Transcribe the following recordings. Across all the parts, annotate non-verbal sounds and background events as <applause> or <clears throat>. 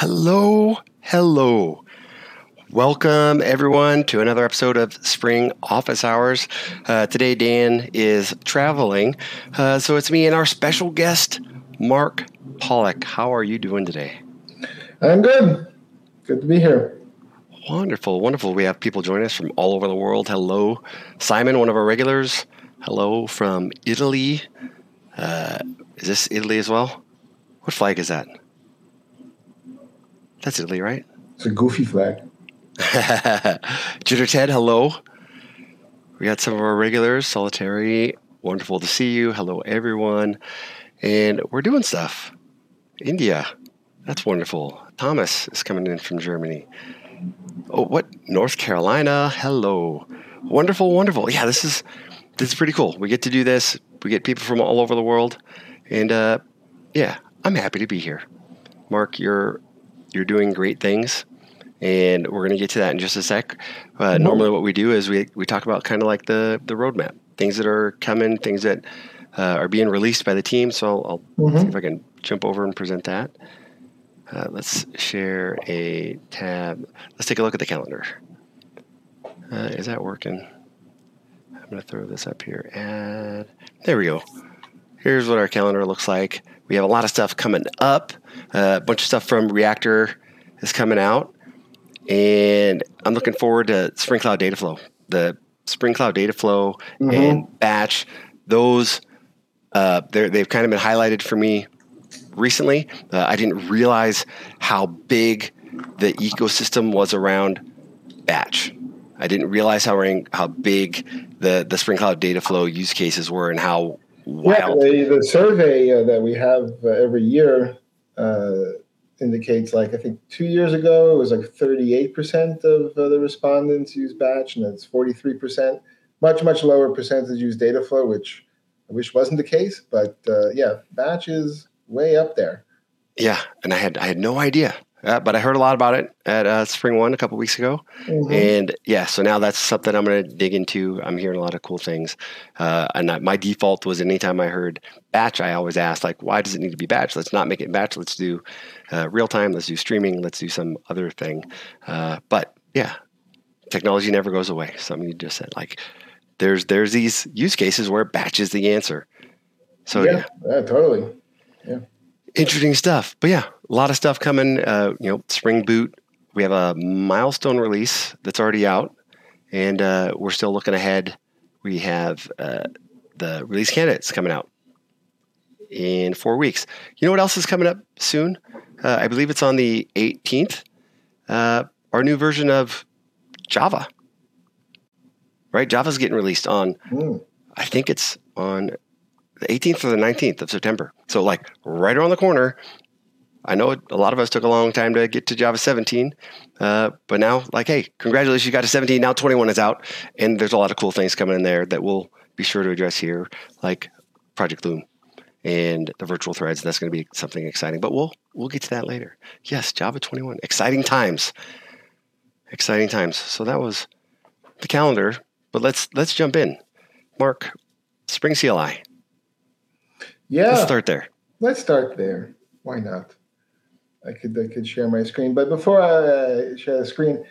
Hello, hello. Welcome, everyone, to another episode of Spring Office Hours. Uh, today, Dan is traveling, uh, so it's me and our special guest, Mark Pollack. How are you doing today? I'm good. Good to be here. Wonderful, wonderful. We have people joining us from all over the world. Hello, Simon, one of our regulars. Hello from Italy. Uh, is this Italy as well? What flag is that? That's Italy, right? It's a goofy flag. <laughs> Jitter Ted, hello. We got some of our regulars. Solitary, wonderful to see you. Hello, everyone. And we're doing stuff. India, that's wonderful. Thomas is coming in from Germany. Oh, what? North Carolina, hello. Wonderful, wonderful. Yeah, this is this is pretty cool. We get to do this. We get people from all over the world, and uh, yeah, I'm happy to be here. Mark, you're you're doing great things, and we're going to get to that in just a sec. Uh, Mhm. Normally, what we do is we, we talk about kind of like the the roadmap, things that are coming, things that uh, are being released by the team. So I'll, I'll see Mhm. if I can jump over and present that. Uh, let's share a tab. Let's take a look at the calendar. Uh, is that working? I'm going to throw this up here. And There we go. Here's what our calendar looks like. We have a lot of stuff coming up. Uh, a bunch of stuff from Reactor is coming out. And I'm looking forward to Spring Cloud Data Flow. The Spring Cloud Data Flow Mhm. and Batch, those, uh, they've kind of been highlighted for me recently. Uh, I didn't realize how big the ecosystem was around Batch. I didn't realize how how big the the Spring Cloud Data Flow use cases were and how Yeah, the, the survey uh, that we have uh, every year uh, indicates like I think two years ago it was like 38% of uh, the respondents use batch, and it's 43%. Much much lower percentage use data flow, which I wish wasn't the case. But uh, yeah, batch is way up there. Yeah, and I had I had no idea, uh, but I heard a lot about it at uh, Spring One a couple weeks ago, Mhm. and yeah, so now that's something I'm going to dig into. I'm hearing a lot of cool things, uh, and I, my default was anytime I heard batch, I always asked like, why does it need to be batch? Let's not make it batch. Let's do uh, real time. Let's do streaming. Let's do some other thing. Uh, but yeah, technology never goes away. Something you just said, like there's there's these use cases where batch is the answer. So yeah, yeah, yeah, totally. Interesting stuff. But yeah, a lot of stuff coming. Uh, you know, Spring Boot. We have a milestone release that's already out, and uh, we're still looking ahead. We have uh, the release candidates coming out in four weeks. You know what else is coming up soon? Uh, I believe it's on the 18th. Uh, our new version of Java. Right, Java's getting released on Mm. I think it's on the 18th or the 19th of September. So, like, right around the corner. I know a lot of us took a long time to get to Java 17, uh, but now, like, hey, congratulations, you got to 17. Now 21 is out, and there's a lot of cool things coming in there that we'll be sure to address here, like Project Loom and the virtual threads. That's going to be something exciting, but we'll we'll get to that later. Yes, Java 21, exciting times, exciting times. So that was the calendar, but let's let's jump in. Mark, Spring CLI. Yeah, Let's start there. Let's start there. Why not? I could I could share my screen, but before I uh, share the screen,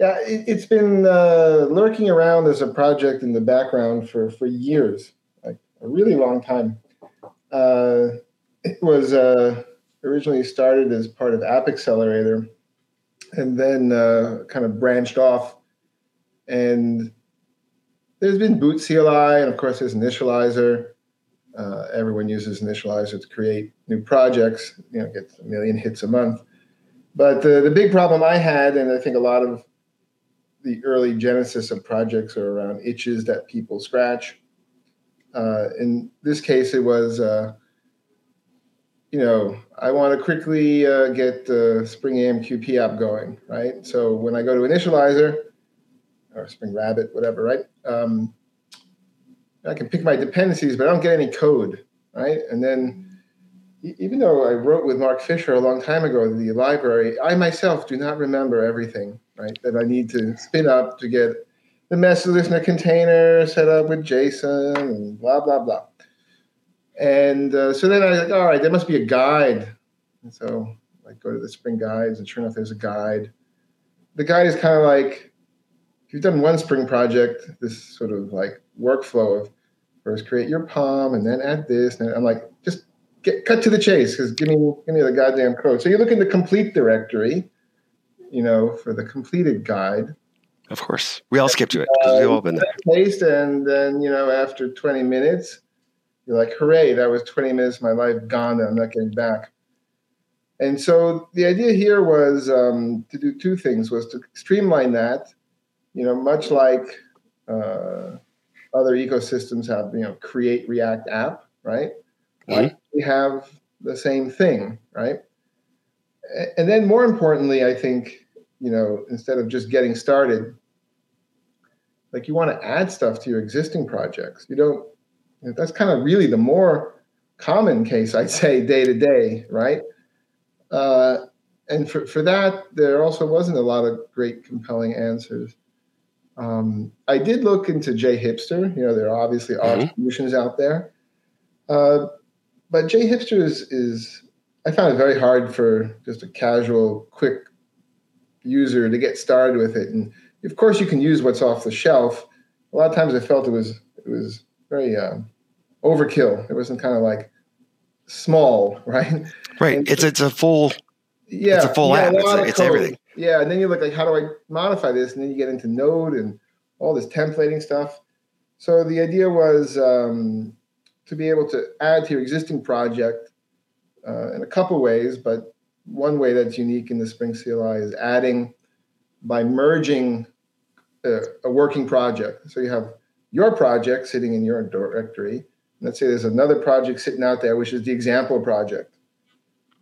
yeah, it, it's been uh, lurking around as a project in the background for for years, like a really long time. Uh, it was uh, originally started as part of App Accelerator, and then uh, kind of branched off. And there's been Boot CLI, and of course there's Initializr. Uh, everyone uses Initializr to create new projects. You know, gets a million hits a month. But the, the big problem I had, and I think a lot of the early genesis of projects are around itches that people scratch. Uh, in this case, it was, uh, you know, I want to quickly uh, get the Spring AMQP app going, right? So when I go to Initializr or Spring Rabbit, whatever, right? Um, I can pick my dependencies, but I don't get any code, right? And then, even though I wrote with Mark Fisher a long time ago, the library, I myself do not remember everything, right? That I need to spin up to get the message listener container set up with JSON and blah blah blah. And uh, so then I was like, all right, there must be a guide. And so I go to the Spring guides, and sure enough, there's a guide. The guide is kind of like if you've done one Spring project, this sort of like workflow of first create your POM and then add this, and I'm like, just get cut to the chase because give me give me the goddamn code. So you look in the complete directory, you know, for the completed guide. Of course, we all skip to it because we've all been there. Paste, and then you know, after 20 minutes, you're like, hooray, that was 20 minutes of my life gone that I'm not getting back. And so the idea here was um, to do two things: was to streamline that, you know, much like uh, other ecosystems have, you know, create React app, right? Mm-hmm. we have the same thing, right? And then more importantly, I think, you know, instead of just getting started, like you want to add stuff to your existing projects. You don't, that's kind of really the more common case, I'd say, day to day, right? Uh, and for, for that, there also wasn't a lot of great compelling answers. Um, I did look into JHipster. You know, there are obviously mm-hmm. solutions out there. Uh, but JHipster is, is, I found it very hard for just a casual, quick user to get started with it. And of course, you can use what's off the shelf. A lot of times, I felt it was it was very uh, overkill. It wasn't kind of like small, <laughs> right? Right. And it's it's a full. Yeah, it's a full yeah, app. It's, it's everything. Yeah, and then you look like, how do I modify this? And then you get into Node and all this templating stuff. So the idea was um, to be able to add to your existing project uh, in a couple ways, but one way that's unique in the Spring CLI is adding by merging a, a working project. So you have your project sitting in your directory. Let's say there's another project sitting out there, which is the example project.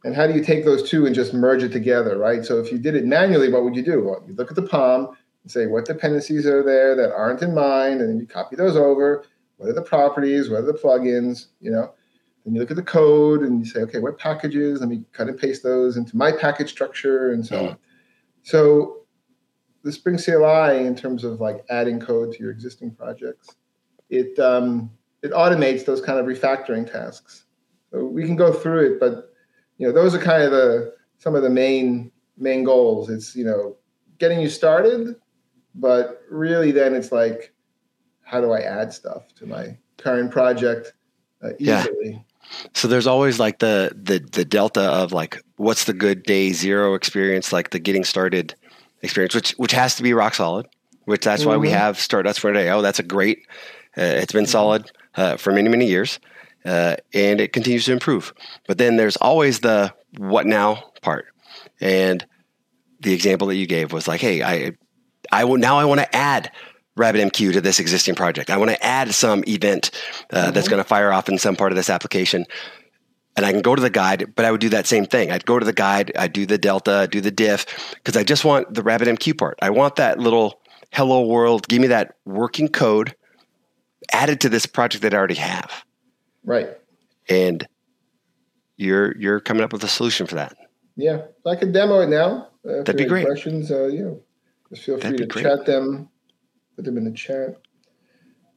And how do you take those two and just merge it together, right? So if you did it manually, what would you do? Well, you look at the POM and say what dependencies are there that aren't in mine, and then you copy those over. What are the properties? What are the plugins? You know, then you look at the code and you say, okay, what packages? Let me cut and paste those into my package structure and so on. So the Spring CLI, in terms of like adding code to your existing projects, it um, it automates those kind of refactoring tasks. So we can go through it, but you know those are kind of the some of the main main goals. It's you know getting you started, but really then it's like how do I add stuff to my current project uh, easily. Yeah. So there's always like the the the delta of like what's the good day zero experience, like the getting started experience, which which has to be rock solid. Which that's mm-hmm. why we mm-hmm. have start. That's for today. Oh, that's a great. Uh, it's been mm-hmm. solid uh, for many many years, uh, and it continues to improve. But then there's always the what now part, and the example that you gave was like, hey, I I will now I want to add RabbitMQ to this existing project. I want to add some event uh, mm-hmm. that's going to fire off in some part of this application and I can go to the guide, but I would do that same thing. I'd go to the guide, I'd do the delta, I'd do the diff, because I just want the RabbitMQ part. I want that little hello world, give me that working code added to this project that I already have. Right. And you're you're coming up with a solution for that. Yeah. I could demo it now. Uh, That'd be great. Questions, uh, yeah. Just feel free to great. chat them, put them in the chat.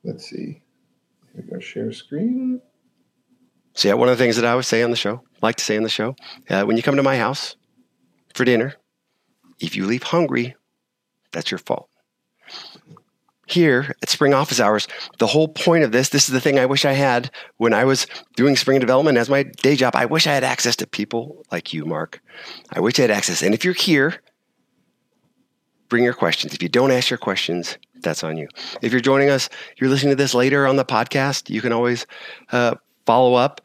Let's see. Here we go, share screen. So yeah, one of the things that I always say on the show, like to say on the show, uh, when you come to my house for dinner, if you leave hungry, that's your fault. Here at Spring Office Hours, the whole point of this, this is the thing I wish I had when I was doing Spring development as my day job. I wish I had access to people like you, Mark. I wish I had access. And if you're here, bring your questions. If you don't ask your questions, that's on you. If you're joining us, you're listening to this later on the podcast, you can always uh, follow up,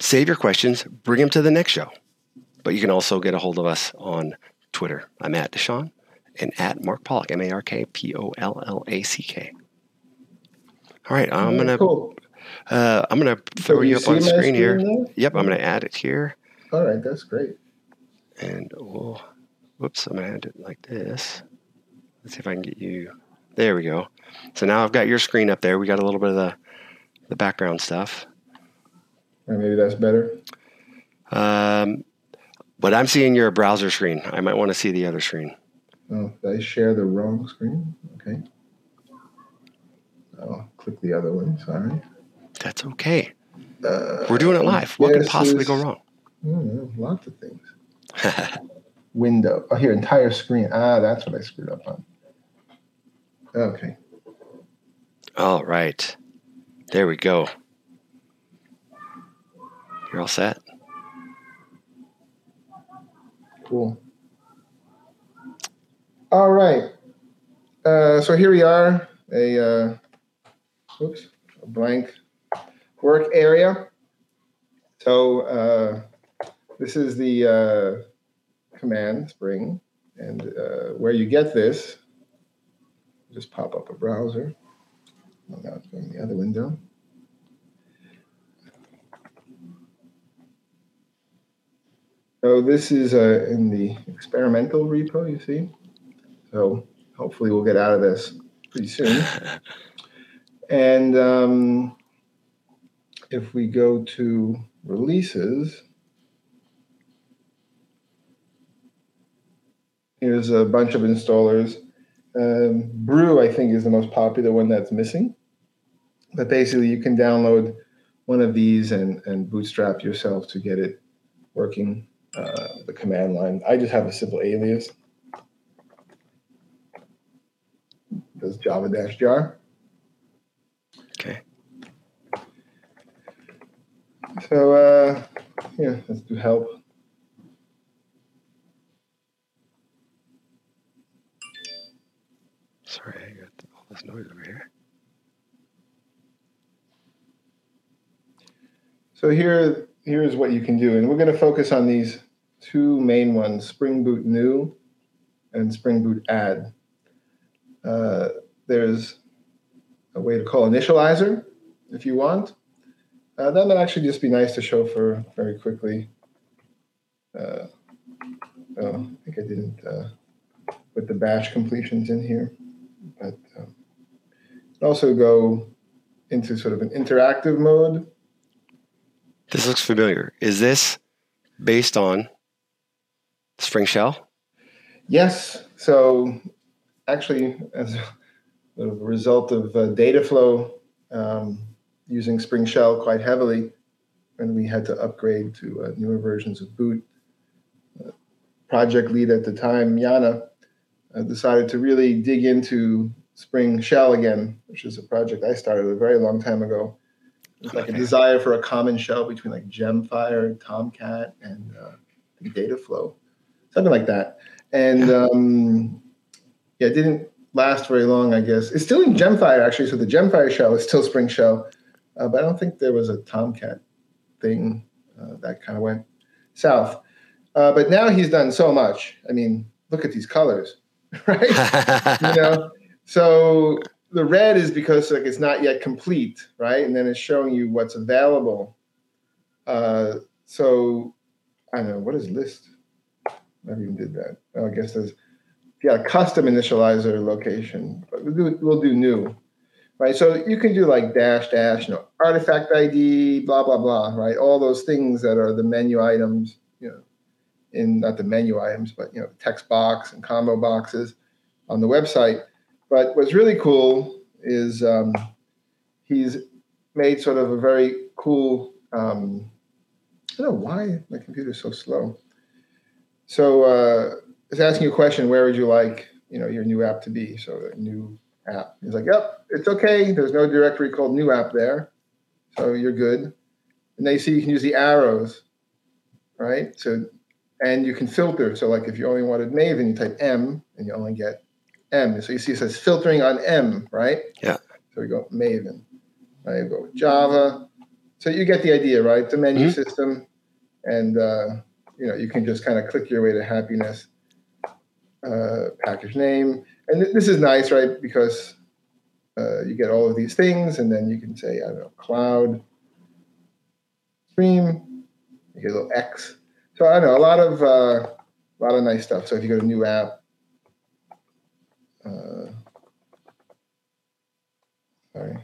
save your questions, bring them to the next show. But you can also get a hold of us on Twitter. I'm at DaShaun and at Mark Pollack, M A R K P O L L A C K. All right, I'm gonna cool. uh, I'm gonna throw so you, you up on screen, screen here. There? Yep, I'm gonna add it here. All right, that's great. And we'll, whoops, I'm gonna add it like this. Let's see if I can get you. There we go. So now I've got your screen up there. We got a little bit of the the background stuff. Or maybe that's better. Um, but I'm seeing your browser screen. I might want to see the other screen. Oh, did I share the wrong screen? Okay. I'll click the other one. Sorry. That's okay. Uh, We're doing it live. What could possibly go wrong? Know, lots of things. <laughs> window. Oh, here, entire screen. Ah, that's what I screwed up on. Okay. All right. There we go. You're all set. Cool. All right. Uh, so here we are, a uh, oops, a blank work area. So uh, this is the uh, command Spring, and uh, where you get this, just pop up a browser. Now it's going the other window. So this is uh, in the experimental repo, you see. So hopefully we'll get out of this pretty soon. and um, if we go to releases, here's a bunch of installers. Um, Brew, I think, is the most popular one that's missing. But basically, you can download one of these and, and bootstrap yourself to get it working uh, the command line. I just have a simple alias. Does Java dash jar. Okay. So uh, yeah, let's do help. Sorry, I got all this noise over here. So here, here's what you can do, and we're going to focus on these two main ones: Spring Boot New and Spring Boot Add. Uh, there's a way to call initializer if you want. Uh, that might actually just be nice to show for very quickly. Uh, oh, I think I didn't uh, put the bash completions in here, but um, also go into sort of an interactive mode. This looks familiar. Is this based on Spring Shell? Yes. So actually, as a result of uh, data flow um, using Spring Shell quite heavily, and we had to upgrade to uh, newer versions of Boot. Uh, project lead at the time, Janne, uh, decided to really dig into Spring Shell again, which is a project I started a very long time ago. It's like a desire for a common shell between like Gemfire, Tomcat, and uh, Dataflow, something like that. And um, yeah, it didn't last very long, I guess. It's still in Gemfire actually, so the Gemfire show is still Spring show, uh, but I don't think there was a Tomcat thing uh, that kind of went south. Uh, but now he's done so much. I mean, look at these colors, <laughs> right? you know, <laughs> so the red is because like it's not yet complete, right? And then it's showing you what's available. Uh, so I don't know what is list. I never even did that. Oh, I guess there's yeah custom initializer location, but we'll do we'll do new, right? So you can do like dash dash, you know, artifact ID, blah blah blah, right? All those things that are the menu items, you know, in not the menu items, but you know, text box and combo boxes on the website but what's really cool is um, he's made sort of a very cool. Um, I don't know why my computer's so slow. So uh, it's asking you a question: Where would you like you know your new app to be? So a new app. He's like, "Yep, it's okay. There's no directory called new app there, so you're good." And then you see you can use the arrows, right? So and you can filter. So like if you only wanted Maven, you type M and you only get M. So you see it says filtering on M, right? Yeah. So we go Maven. Right, we go Java. So you get the idea, right? A menu mm-hmm. system, and uh, you know you can just kind of click your way to happiness. Uh, package name, and th- this is nice, right? Because uh, you get all of these things, and then you can say, I don't know, cloud stream. You get a little X. So I don't know a lot of uh, a lot of nice stuff. So if you go to new app, uh, sorry.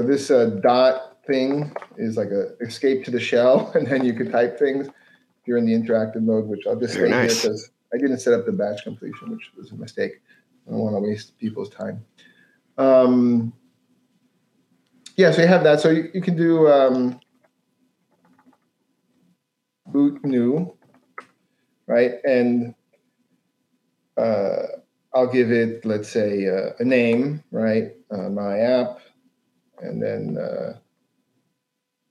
So this uh, dot thing is like a escape to the shell, <laughs> and then you can type things if you're in the interactive mode, which I'll just Very stay nice. here because I didn't set up the bash completion, which was a mistake. I don't want to waste people's time. Um, yeah, so you have that. So you, you can do um, root new, right? And uh, I'll give it, let's say, uh, a name, right? Uh, my app, and then uh,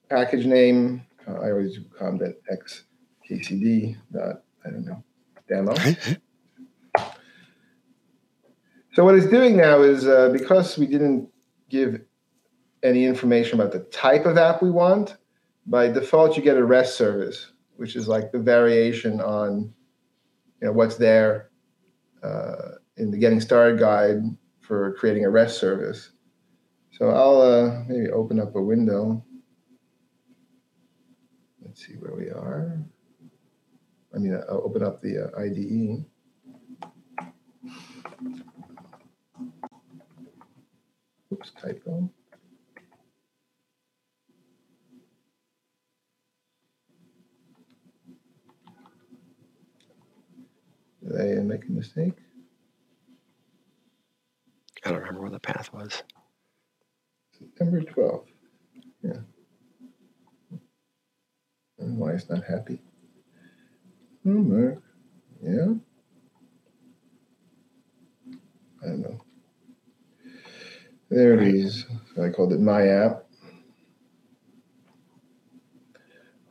package name. Uh, I always do combat x kcd dot I don't know demo. so what it's doing now is uh, because we didn't give any information about the type of app we want, by default you get a REST service, which is like the variation on you know what's there uh, in the getting started guide for creating a REST service. So I'll uh, maybe open up a window. Let's see where we are. I mean, I'll open up the uh, IDE. Oops, typo. Did I make a mistake? I don't remember where the path was. September 12th. Yeah. And why it's not happy? Homework. Yeah. I don't know. There it is. I called it my app.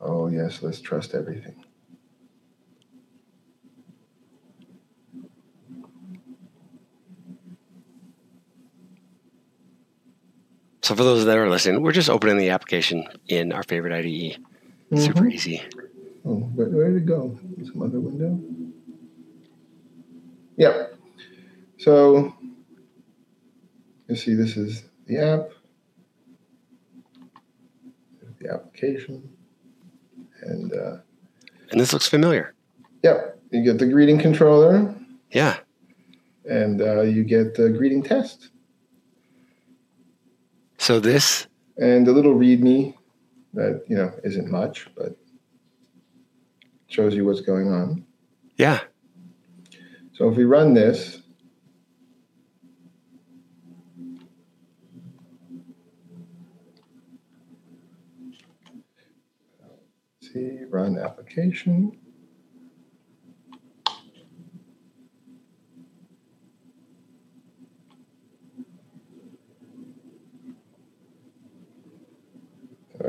Oh yes, let's trust everything. So for those that are listening, we're just opening the application in our favorite IDE. Super Mhm. easy. Oh, but where did it go? Some other window? Yeah. So you see, this is the app, the application, and uh, And this looks familiar. yep, you get the greeting controller, Yeah. and uh, you get the greeting test, So this, and the little README that you know isn't much, but shows you what's going on. yeah. So if we run this, see, run application.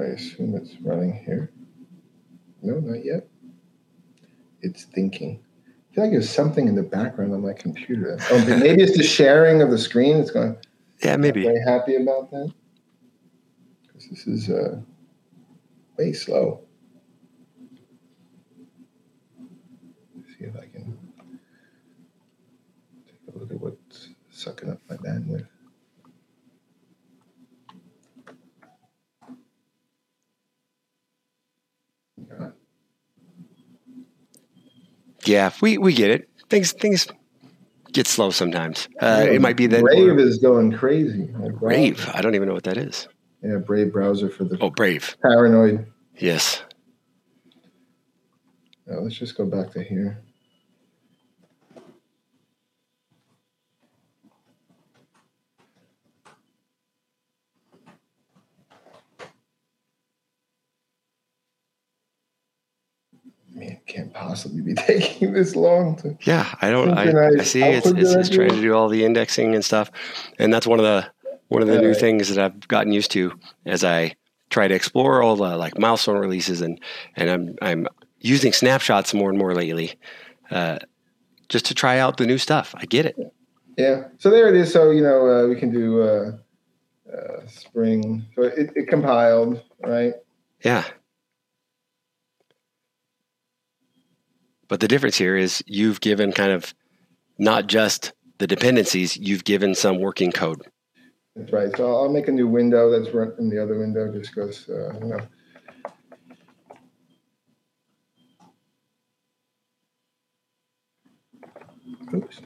I assume it's running here. No, not yet. It's thinking. I feel like there's something in the background on my computer. Oh, maybe it's the sharing of the screen. It's going. Yeah, maybe. Very happy about that. Because this is uh, way slow. Let's see if I can take a look at what's sucking up my bandwidth. God. Yeah, we, we get it. Things things get slow sometimes. Uh, it might be that Brave is going crazy. Brave. I don't even know what that is. Yeah, Brave browser for the Oh, Brave. paranoid. Yes. Now, let's just go back to here. Can't possibly be <laughs> taking this long to. Yeah, I don't. I, I see. It's, it's, it's trying to do all the indexing and stuff, and that's one of the one of the new Alright. things that I've gotten used to as I try to explore all the like milestone releases and and I'm I'm using snapshots more and more lately, uh, just to try out the new stuff. I get it. Yeah. So there it is. So you know uh, we can do uh, uh, spring. So it, it compiled, right? Yeah. But the difference here is you've given kind of not just the dependencies, you've given some working code. That's right. So I'll make a new window that's run from the other window just because, uh, you know. Oops.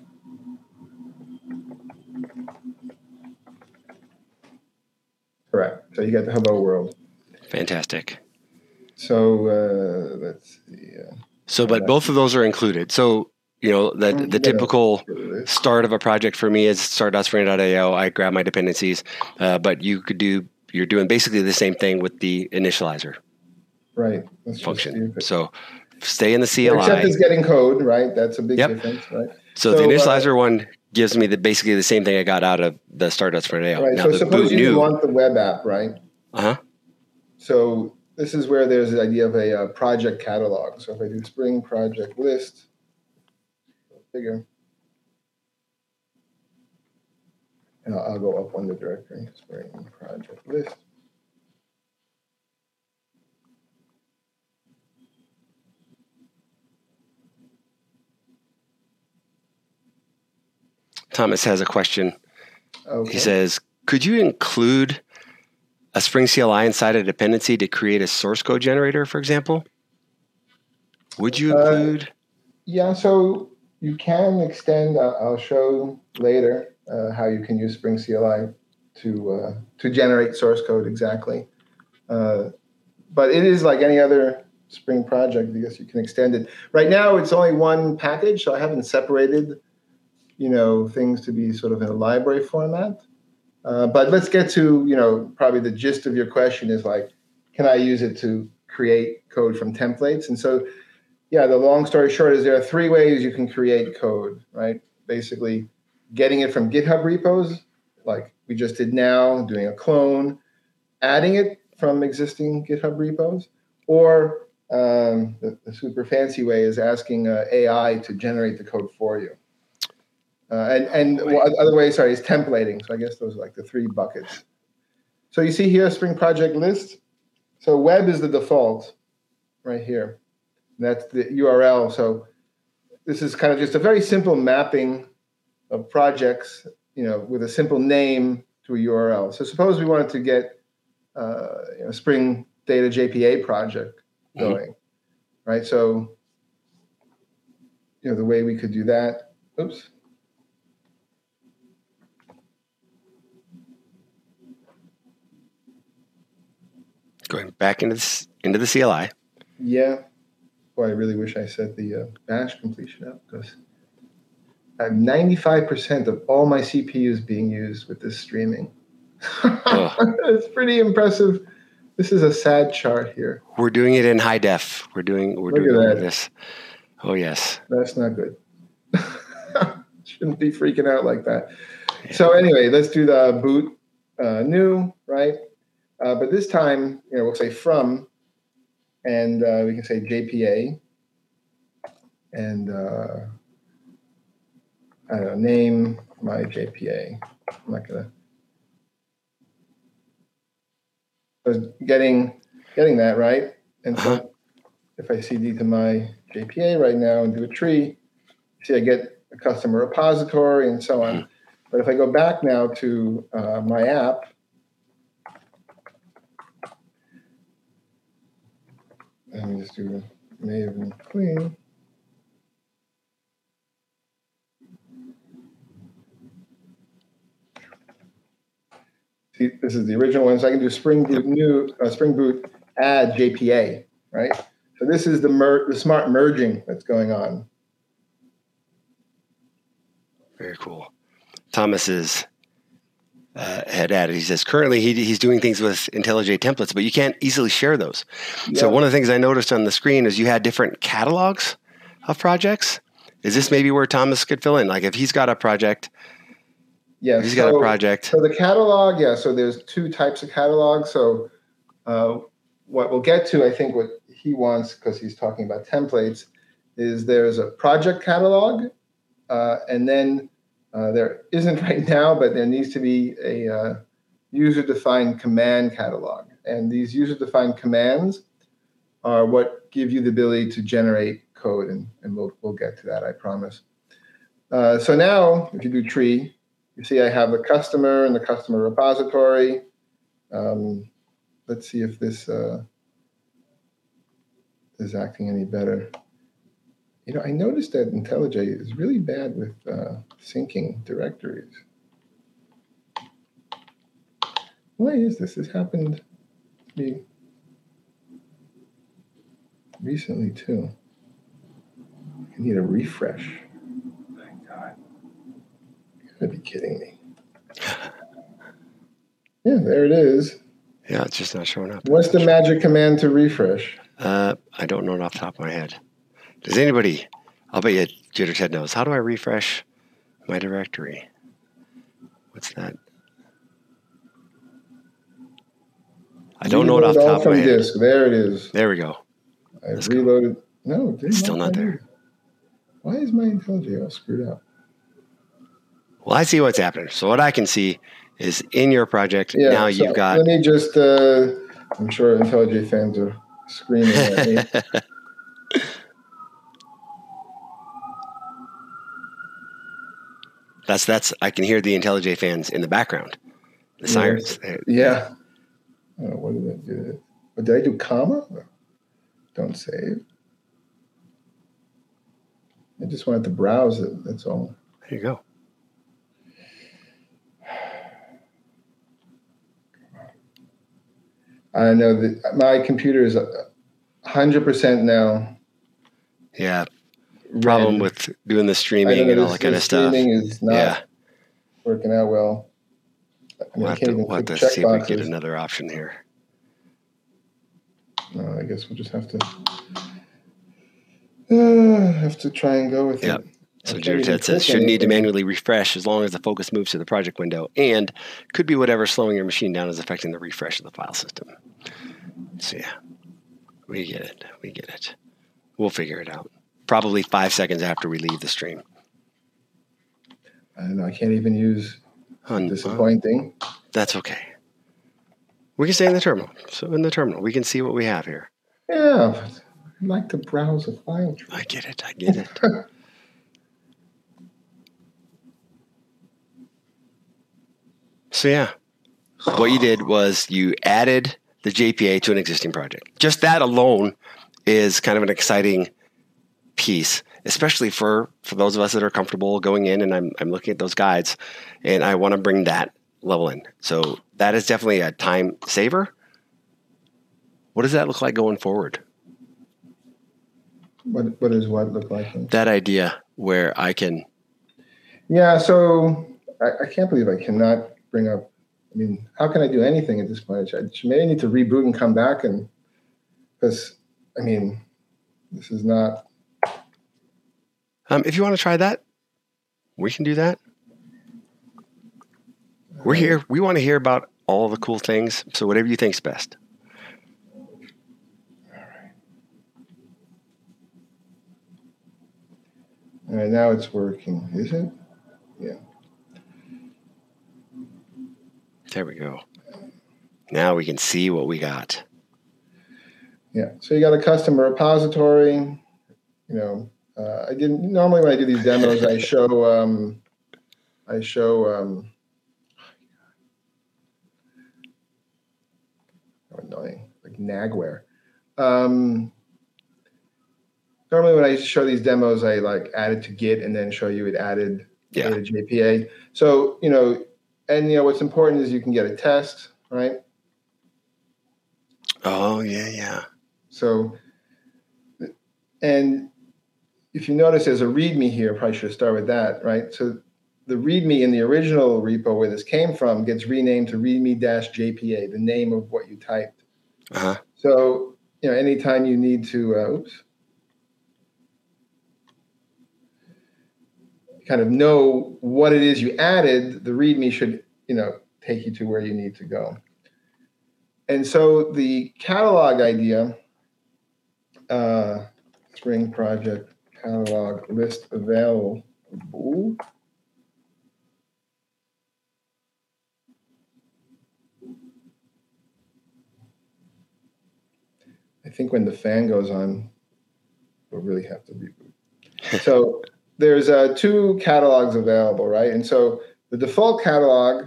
Correct. So you got the hello world. Fantastic. So uh, let's see. Uh, So, but both of those are included. So, you know, the, the Yeah. typical get rid of this. start of a project for me is start.spring.io. I grab my dependencies, uh, but you could do, you're doing basically the same thing with the initializer Right. See function. So stay in the CLI. Except it's getting code, right? That's a big Yep. difference, right? so, so, the uh, initializer one gives me the basically the same thing I got out of the Stardust for now. Right. Now so the suppose you new. want the web app, right? Uh huh. So this is where there's the idea of a uh, project catalog. So if I do Spring project list, figure, and I'll, I'll go up one the directory, Spring project list. Thomas has a question. Okay. He says, "Could you include a Spring CLI inside a dependency to create a source code generator, for example? Would you Uh, include? Yeah, so you can extend. Uh, I'll show later uh, how you can use Spring CLI to uh, to generate source code exactly. Uh, but it is like any other Spring project. I guess you can extend it. Right now, it's only one package, so I haven't separated, you know, things to be sort of in a library format. Uh, but let's get to you know probably the gist of your question is like, can I use it to create code from templates? And so yeah, the long story short is there are three ways you can create code, right? Basically, getting it from GitHub repos, like we just did now, doing a clone, adding it from existing GitHub repos, or um, the, the super fancy way is asking uh, AI to generate the code for you. Uh, and and one other way, sorry, is templating. So I guess those are like the three buckets. So you see here, Spring Project list. So web is the default right here. That's the URL. So this is kind of just a very simple mapping of projects, you know, with a simple name to a URL. So suppose we wanted to get uh, you know, Spring Data JPA project Mhm. going, right? So you know the way we could do that. Oops. Going back into this, into the CLI. Yeah. Boy, I really wish I set the uh, bash completion up because I have 95% of all my CPUs being used with this streaming. <laughs> it's pretty impressive. This is a sad chart here. We're doing it in high def. We're doing we're Look doing at all of that. this. Oh yes. That's not good. <laughs> Shouldn't be freaking out like that. So anyway, let's do the boot uh, new, right? Uh, but this time, you know, we'll say from, and uh, we can say JPA, and uh, I don't know, name my JPA. I'm not gonna. So getting getting that right, and so Uh-huh. if I cd to my JPA right now and do a tree, see I get a customer repository and so on. But if I go back now to uh, my app, let me just do Maven clean. See, this is the original one, so I can do Spring Boot new, uh, Spring Boot add JPA, right? So this is the mer- the smart merging that's going on. Very cool. Thomas is uh, had added. He says currently he, he's doing things with IntelliJ templates, but you can't easily share those. So one of the things I noticed on the screen is you had different catalogs of projects. Is this maybe where Thomas could fill in? Like if he's got a project, Yeah, he's got a project. So the catalog, yeah. So there's two types of catalog. So uh, what we'll get to, I think, what he wants because he's talking about templates, is there's a project catalog, uh, and then uh, there isn't <laughs> right now, but there needs to be a uh, user-defined command catalog. And these user-defined commands are what give you the ability to generate code, and, and we'll we'll get to that, I promise. Uh, so now, if you do tree, you see I have the customer and the customer repository. Um, let's see if this uh, is acting any better. You know, I noticed that IntelliJ is really bad with uh, syncing directories. Why is this? This happened to me recently too. I need a refresh. My God. You gotta be kidding me. <laughs> Yeah, there it is. Yeah, it's just not showing up. What's the magic command to refresh? Uh, I don't know it off the top of my head. Does anybody? I'll bet you Jitter Ted knows. How do I refresh my directory? What's that? I don't know it off the top of my head. disk. There it is. There we go. I've Let's go. reloaded. No, it didn't Still not there. Why is my IntelliJ all screwed up? Well, I see what's happening. So what I can see is in your project Yeah. now so you've got. Let me just. Uh, I'm sure IntelliJ fans are screaming at me. <laughs> that's that's. I can hear the IntelliJ fans in the background. The sirens. Yeah. Oh, what did I do? What, did I do comma? Don't save. I just wanted to browse it. That's all. There you go. I know that my computer is hundred percent now. Yeah. Problem with doing the streaming and all that kind of stuff. Streaming is not Yeah. working out well. I, mean, We'll have to, we'll have to see if we get another option here. No, I guess we'll just have to uh, have to try and go with Yep. it. So Jared says shouldn't need to manually refresh as long as the focus moves to the project window and could be whatever slowing your machine down is affecting the refresh of the file system. So yeah, we get it. We get it. We'll figure it out. Probably five seconds after we leave the stream. I know. I can't even use Un- disappointing. that's okay. We can stay in the terminal. So in the terminal, we can see what we have here. Yeah, I'd like to browse a file. I get it. I get it. <laughs> so yeah, what you did was you added the JPA to an existing project. Just that alone is kind of an exciting piece, especially for for those of us that are comfortable going in and I'm I'm looking at those guides and I want to bring that level in. So that is definitely a time saver. What does that look like going forward? What what does what look like? That idea where I can Yeah, so I, I can't believe I cannot bring up. I mean, how can I do anything at this point? I may need to reboot and come back and because I mean, this is not. Um, if you want to try that, we can do that. We're here. We want to hear about all the cool things. So whatever you think's best. All right, now it's working, is it? Yeah. There we go. Now we can see what we got. Yeah. So you got a custom repository. You know, uh, I didn't normally when I do these demos, I show um, I show um, how annoying like Nagware. Um, normally when I show these demos, I like add it to Git and then show you it added Yeah. to JPA. So you know, and you know what's important is you can get a test, right? Oh yeah, yeah. So, and if you notice, there's a README here. Probably should start with that, right? So, the README in the original repo where this came from gets renamed to README-JPA, the name of what you typed. Uh huh. So, you know, anytime you need to, uh, oops, kind of know what it is you added, the README should, you know, take you to where you need to go. And so the catalog idea, uh, Spring Project catalog list available. I think when the fan goes on, we'll really have to reboot. so <laughs> there's uh, two catalogs available, right? And so the default catalog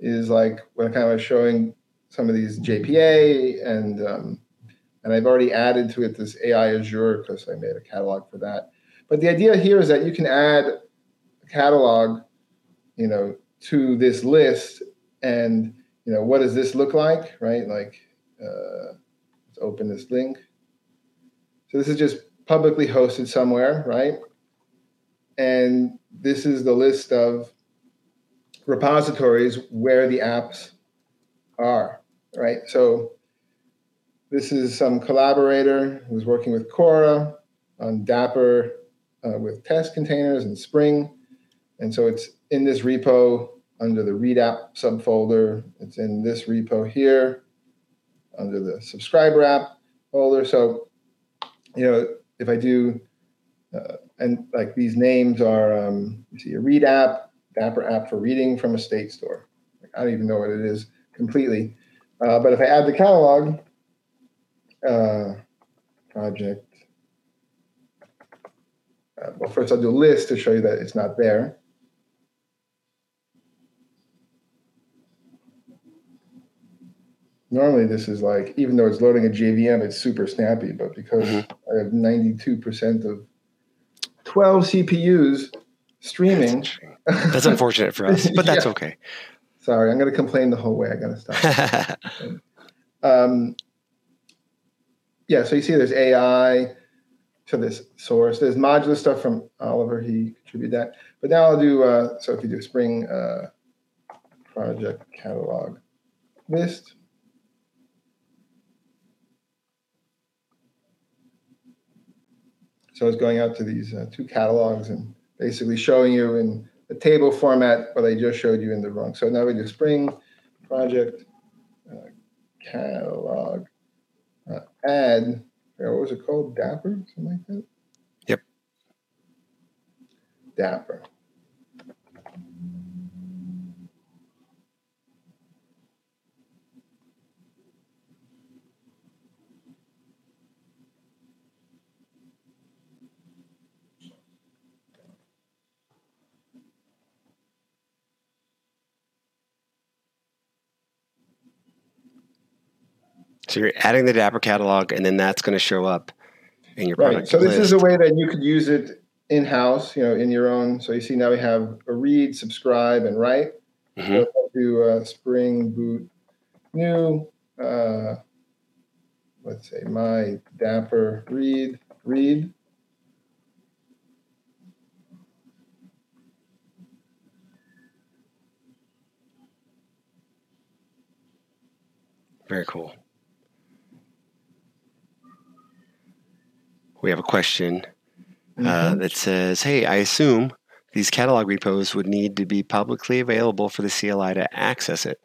is like when kind of showing some of these JPA and um, and I've already added to it this AI Azure because I made a catalog for that. But the idea here is that you can add a catalog, you know, to this list, and you know, what does this look like, right? Like, uh, let's open this link. So this is just publicly hosted somewhere, right? And this is the list of repositories where the apps are, right? So this is some collaborator who's working with Cora on Dapr uh, with test containers and Spring. And so it's in this repo under the read app subfolder. It's in this repo here under the subscriber app folder. So, you know, if I do, uh, and like these names are, um, you see a read app, Dapr app for reading from a state store. Like, I don't even know what it is completely. Uh, but if I add the catalog, uh, project, uh, well, first I'll do a list to show you that it's not there. Normally this is like, even though it's loading a JVM, it's super snappy, but because Mm-hmm. I have 92% of 12 CPUs streaming, That's, That's unfortunate for us, but that's <laughs> Yeah. okay. sorry, I'm going to complain the whole way. I got to stop. <laughs> Um, yeah, so you see there's AI to this source. There's modular stuff from Oliver. He contributed that. But now I'll do, uh, so if you do Spring uh, project catalog list. So it's going out to these uh, two catalogs and basically showing you in the table format what I just showed you in the wrong. So now we do Spring project uh, catalog uh, add. What was it called? Dapr, something like that. Yep. Dapr. So you're adding the Dapr catalog, and then that's going to show up in your Right. product So this is a way that you could use it in house, you know, in your own. So you see now we have a read, subscribe, and write. Mhm. So do uh, Spring Boot new, uh, let's say my Dapr read, read. Very cool. We have a question uh, Mhm. that says, "Hey, I assume these catalog repos would need to be publicly available for the CLI to access it.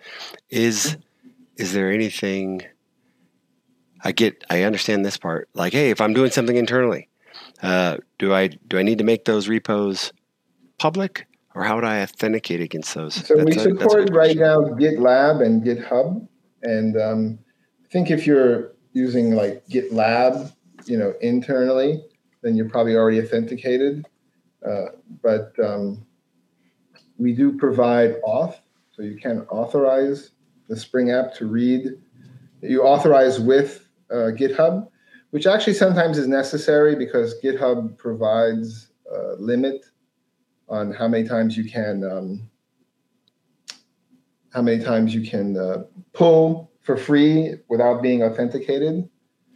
Is is there anything? I get, I understand this part. Like, hey, if I'm doing something internally, uh, do I do I need to make those repos public, or how would I authenticate against those? So we That's a- a support right now GitLab and GitHub, and um, I think if you're using like GitLab, you know, internally, then you're probably already authenticated. Uh, but um, we do provide auth, so you can authorize the Spring app to read. You authorize with uh, GitHub, which actually sometimes is necessary because GitHub provides a limit on how many times you can um, how many times you can uh, pull for free without being authenticated.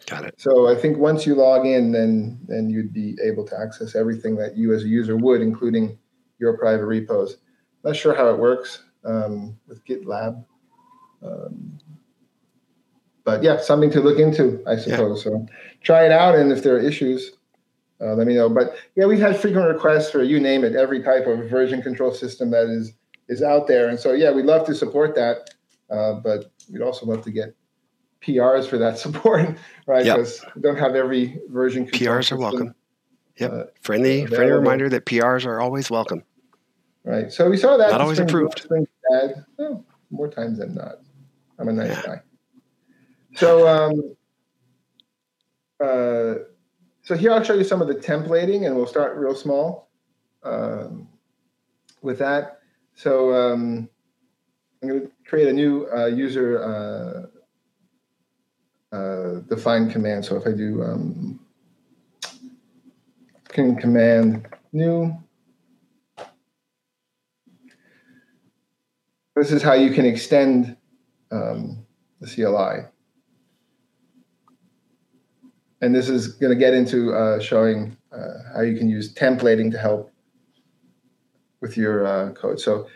Got it. So I think once you log in, then then you'd be able to access everything that you as a user would, including your private repos. Not sure how it works um, with GitLab, um, but yeah, something to look into, I suppose. So try it out, and if there are issues, uh, let me know. But yeah, we've had frequent requests for you name it, every type of version control system that is is out there, and so yeah, we'd love to support that, uh, but we'd also love to get PRs for that <laughs> support, right? Yep. Because we don't have every version. PRs are welcome. Yep. uh, friendly, friendly reminder that PRs are always welcome. Right. So we saw that. Not always approved. Oh, more times than not. I'm a nice Yeah. guy. So, um, uh, so here I'll show you some of the templating, and we'll start real small um, with that. So um, I'm going to create a new uh, user uh, defined command. So if I do um, can command new this is how you can extend um, the CLI. And this is going to get into uh, showing uh, how you can use templating to help with your uh, code. So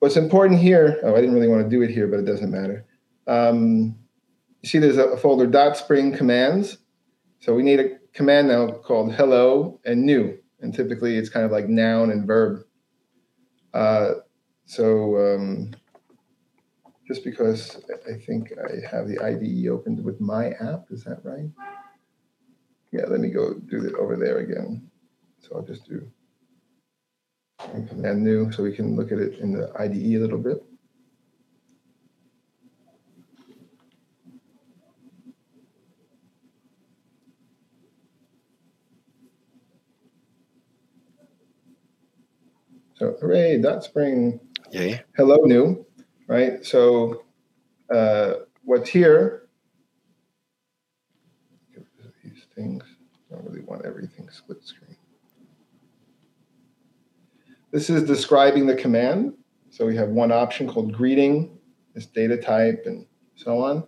what's important here, oh, I didn't really want to do it here, but it doesn't matter. Um, you see there's a folder dot spring commands. So we need a command now called hello and new. And typically it's kind of like noun and verb. Uh, so um, just because I think I have the IDE opened with my app, is that right? Yeah, let me go do it over there again. So I'll just do command new so we can look at it in the IDE a little bit. So hooray, dot spring Yay. hello new, right? So uh, what's here, these things, I don't really want everything split screen. This is describing the command. So we have one option called greeting, this data type, and so on.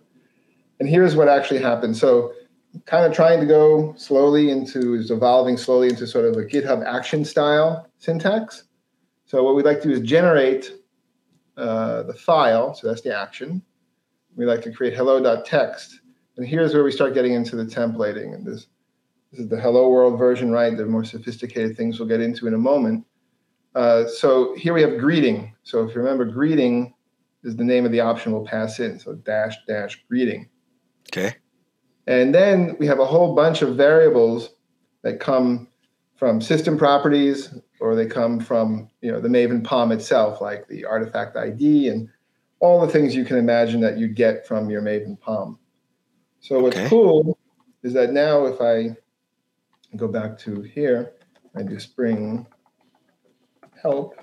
And here's what actually happened. So kind of trying to go slowly into, is evolving slowly into sort of a GitHub action style syntax. So what we'd like to do is generate uh, the file. So that's the action. We like to create hello.txt. And here's where we start getting into the templating. And this, this is the hello world version, right? The more sophisticated things we'll get into in a moment. Uh, so here we have greeting. So if you remember, greeting is the name of the option we'll pass in. So dash dash greeting. Okay. And then we have a whole bunch of variables that come from system properties or they come from you know the Maven POM itself, like the artifact ID and all the things you can imagine that you'd get from your Maven POM. So what's Okay. cool is that now if I go back to here, I do Spring help.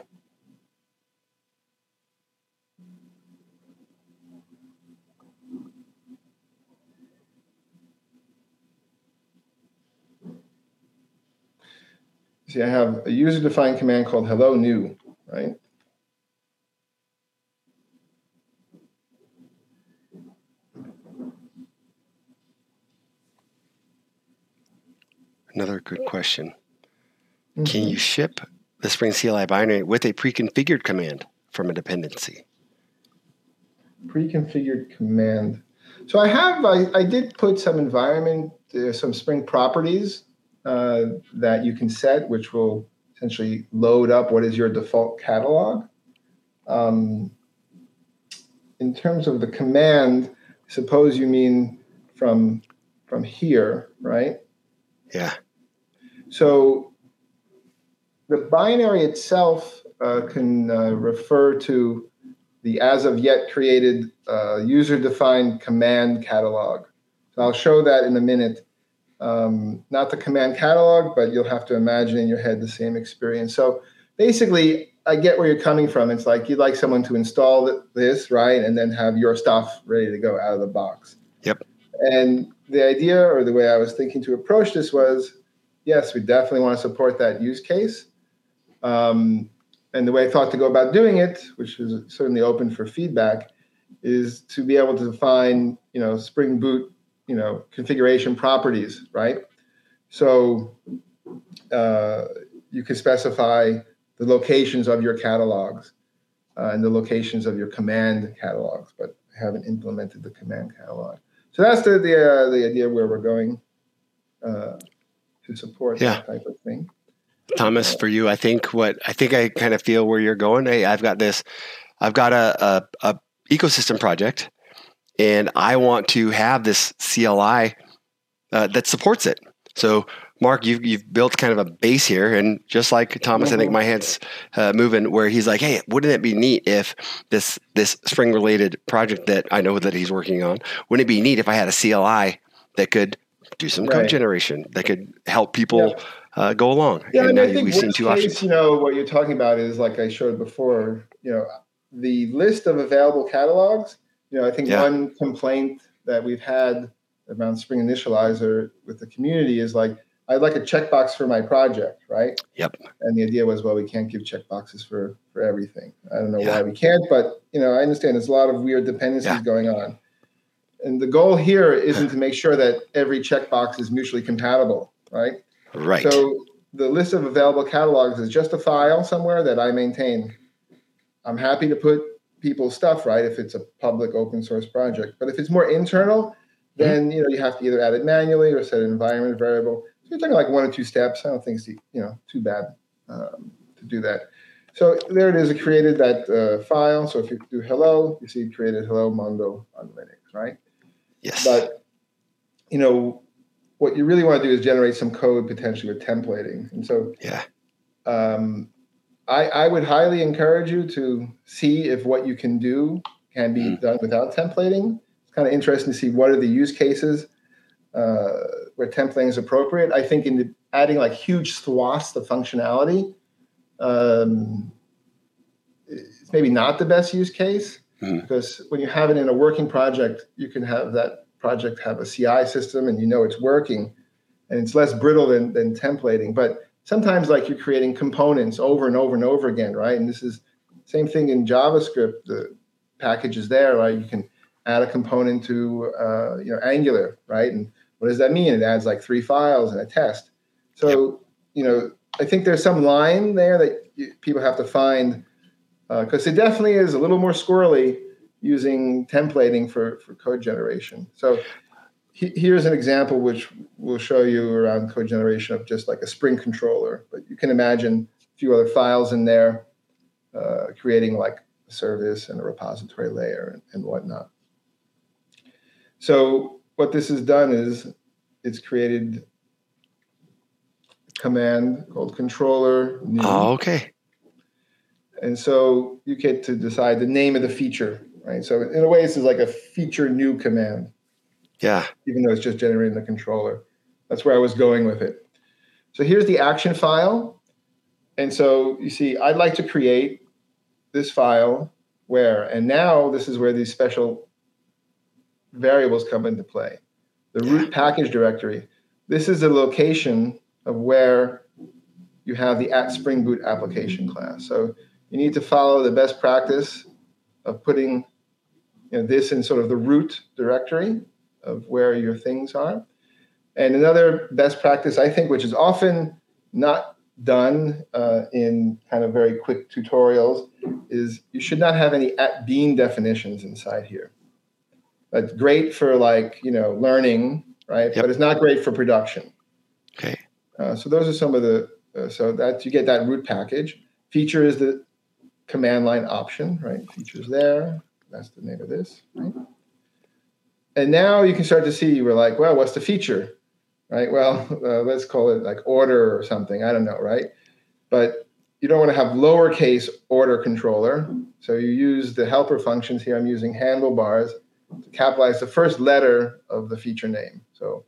See, I have a user-defined command called hello new, right? Another good question. Mm-hmm. Can you ship the Spring CLI binary with a pre-configured command from a dependency? pre-configured command. So I have, I, I did put some environment, uh, some Spring properties uh, that you can set, which will essentially load up what is your default catalog. Um, in terms of the command, suppose you mean from from here, right? Yeah. So the binary itself uh, can uh, refer to the as of yet created uh, user defined command catalog. So I'll show that in a minute. Um, not the command catalog, but you'll have to imagine in your head the same experience. So basically, I get where you're coming from. It's like you'd like someone to install this, right? And then have your stuff ready to go out of the box. Yep. And the idea or the way I was thinking to approach this was yes, we definitely want to support that use case. Um, and the way I thought to go about doing it, which is certainly open for feedback, is to be able to define, you know, Spring Boot, you know, configuration properties, right? So uh, you can specify the locations of your catalogs uh, and the locations of your command catalogs, but I haven't implemented the command catalog. So that's the the, uh, the idea where we're going uh, to support Yeah. that type of thing. Thomas, for you, I think what I think I kind of feel where you're going. Hey, I've got this, I've got a, a, a ecosystem project, and I want to have this CLI uh, that supports it. So, Mark, you've you've built kind of a base here, and just like Thomas, I think my hand's uh, moving where he's like, hey, wouldn't it be neat if this this Spring related project that I know that he's working on, wouldn't it be neat if I had a CLI that could do some code generation that could help people uh, go along? Yeah, and I think we've seen two case, options. you know, what you're talking about is like I showed before, you know, the list of available catalogs. You know, I think Yeah. one complaint that we've had around Spring Initializr with the community is like, I'd like a checkbox for my project, right? Yep. And the idea was, well, we can't give checkboxes for for everything. I don't know Yeah. why we can't, but you know, I understand there's a lot of weird dependencies Yeah. going on. And the goal here isn't to make sure that every checkbox is mutually compatible, right? Right. So the list of available catalogs is just a file somewhere that I maintain. I'm happy to put people's stuff right if it's a public open source project, but if it's more internal, then you know you have to either add it manually or set an environment variable. So you're talking like one or two steps. I don't think it's you know too bad um, to do that. So there it is. It created that uh, file. So if you do hello, you see it created hello Mondo on Linux, right? Yes. But you know what you really want to do is generate some code potentially with templating. And so yeah. Um, I, I would highly encourage you to see if what you can do can be mm. done without templating. It's kind of interesting to see what are the use cases uh, where templating is appropriate. I think in the, adding like huge swaths of functionality um, it's maybe not the best use case mm. because when you have it in a working project, you can have that project have a CI system and you know it's working and it's less brittle than, than templating. But sometimes like you're creating components over and over and over again, right? And this is same thing in JavaScript. The package is there, right? You can add a component to uh, you know Angular, right? And what does that mean? It adds like three files and a test. So you know, I think there's some line there that you, people have to find because uh, it definitely is a little more squirrely using templating for for code generation. So here's an example which will show you around code generation of just like a Spring controller. But you can imagine a few other files in there, uh, creating like a service and a repository layer and, and whatnot. So what this has done is it's created a command called controller. New. Oh, okay. And so you get to decide the name of the feature, right? So in a way, this is like a feature new command. Yeah. Even though it's just generating the controller. That's where I was going with it. So here's the action file. And so you see, I'd like to create this file where, and now this is where these special variables come into play. The root package directory. This is the location of where you have the at Spring Boot application class. So you need to follow the best practice of putting you know, this in sort of the root directory of where your things are. And another best practice, I think, which is often not done uh, in kind of very quick tutorials, is you should not have any at bean definitions inside here. That's great for like you know learning, right? Yep. But it's not great for production. Okay. Uh, so those are some of the uh, so that you get that root package. Feature is the command line option, right? Features there. That's the name of this, right? And now you can start to see we're like, well, what's the feature, right? Well, <laughs> uh, let's call it like order or something. I don't know, right? But you don't want to have lowercase order controller. So you use the helper functions here. I'm using handlebars to capitalize the first letter of the feature name. So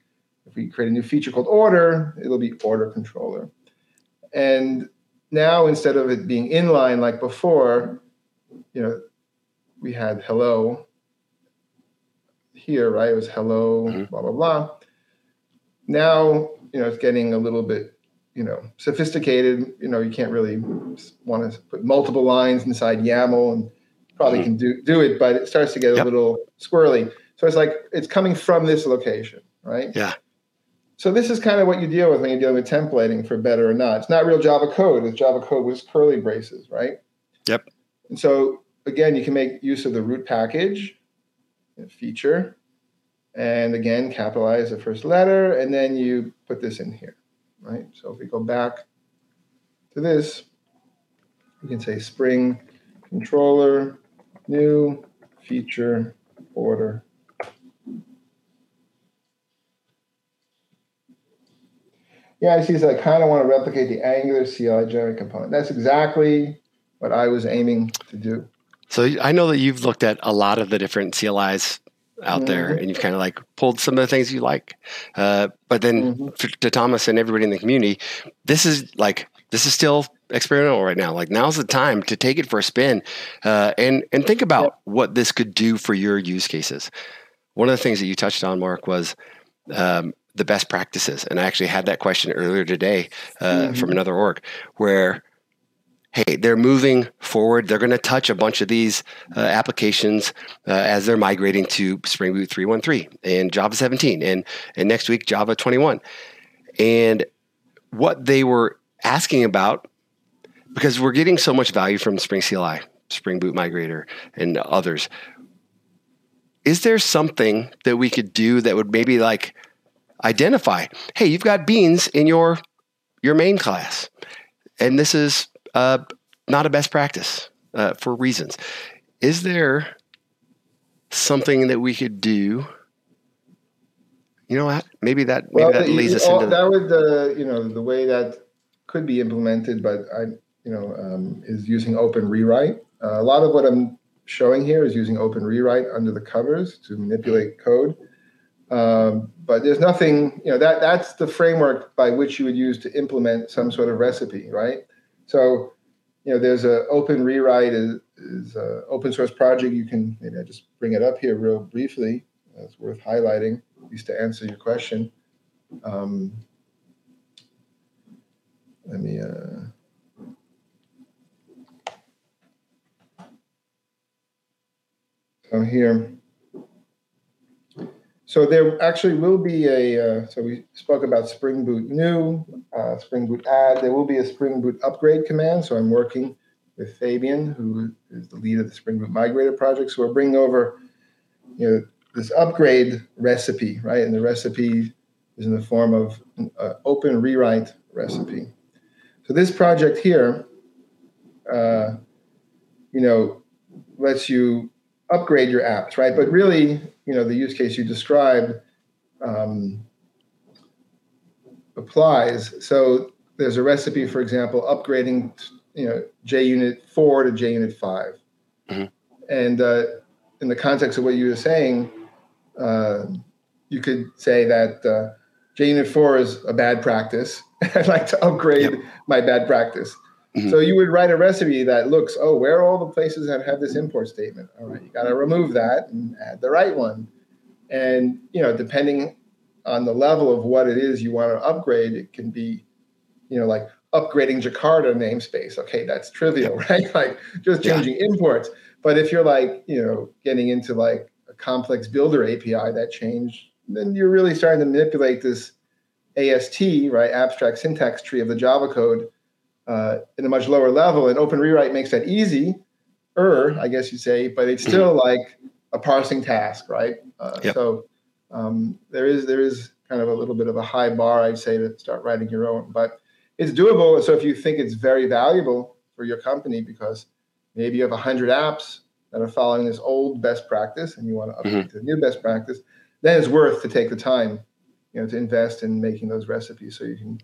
if we create a new feature called order, it'll be order controller. And now instead of it being inline like before, you know, we had hello here, right? It was hello, mm-hmm. blah, blah, blah. Now, you know, it's getting a little bit, you know, sophisticated. You know, you can't really want to put multiple lines inside YAML and probably mm-hmm. can do, do it, but it starts to get yep. a little squirrely. So it's like it's coming from this location, right? Yeah. So this is kind of what you deal with when you're dealing with templating for better or not. It's not real Java code. It's Java code with curly braces, right? Yep. And so again, you can make use of the root package feature. And again, capitalize the first letter, and then you put this in here, right? So if we go back to this, we can say Spring controller, new feature order. Yeah, I see. So I kind of want to replicate the Angular CLI generic component. That's exactly what I was aiming to do. So I know that you've looked at a lot of the different CLIs out mm-hmm. there and you've kind of like pulled some of the things you like. Uh, but then mm-hmm. to Thomas and everybody in the community, this is like, this is still experimental right now. Like now's the time to take it for a spin uh, and, and think about yep. what this could do for your use cases. One of the things that you touched on, Mark, was um, the best practices. And I actually had that question earlier today uh, mm-hmm. from another org where hey, they're moving forward. They're going to touch a bunch of these uh, applications uh, as they're migrating to Spring Boot 3.13 and Java 17 and, and next week Java 21. And what they were asking about, because we're getting so much value from Spring CLI, Spring Boot Migrator, and others, is there something that we could do that would maybe like identify, hey, you've got beans in your your main class, and this is uh, not a best practice uh, for reasons. Is there something that we could do? You know what? Maybe that maybe well, that leads us into that would uh, you know the way that could be implemented, but I you know um, is using OpenRewrite. Uh, a lot of what I'm showing here is using OpenRewrite under the covers to manipulate code. Um, but there's nothing, you know, that that's the framework by which you would use to implement some sort of recipe, right? So, you know, there's a OpenRewrite is, is a open source project. You can maybe I just bring it up here real briefly. It's worth highlighting, at least to answer your question. Um, let me. Uh, I'm here. So there actually will be a, uh, so we spoke about Spring Boot new, uh, Spring Boot add. There will be a Spring Boot upgrade command. So I'm working with Fabian, who is the lead of the Spring Boot Migrator project. So we're bringing over, you know, this upgrade recipe, right? And the recipe is in the form of an uh, OpenRewrite recipe. So this project here, uh, you know, lets you upgrade your apps, right? But really, you know, the use case you described um, applies. So there's a recipe, for example, upgrading, you know, JUnit 4 to JUnit 5. Mm-hmm. And uh, in the context of what you were saying, uh, you could say that uh, JUnit 4 is a bad practice. <laughs> I'd like to upgrade yep. my bad practice. Mm-hmm. So you would write a recipe that looks, oh, where are all the places that have this import statement? All right, you got to remove that and add the right one. And you know, depending on the level of what it is you want to upgrade, it can be, you know, like upgrading Jakarta namespace. Okay, that's trivial, <laughs> right? Like just changing yeah. imports. But if you're like, you know, getting into like a complex builder API that change, then you're really starting to manipulate this AST, right, abstract syntax tree of the Java code uh, in a much lower level. And OpenRewrite makes that easy, er, I guess you say, but it's still <clears throat> like a parsing task, right? Uh, yep. So um, there is there is kind of a little bit of a high bar, I'd say, to start writing your own, but it's doable. So if you think it's very valuable for your company because maybe you have 100 apps that are following this old best practice and you want to update mm-hmm. to the new best practice, then it's worth to take the time, you know, to invest in making those recipes so you can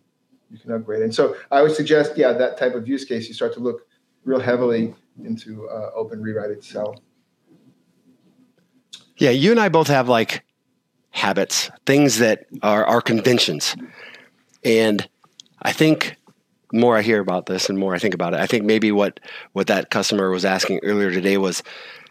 you can upgrade. And so I would suggest, yeah, that type of use case, you start to look real heavily into uh, OpenRewrite itself. Yeah, you and I both have like habits, things that are, are conventions. And I think more I hear about this and more I think about it, I think maybe what, what that customer was asking earlier today was,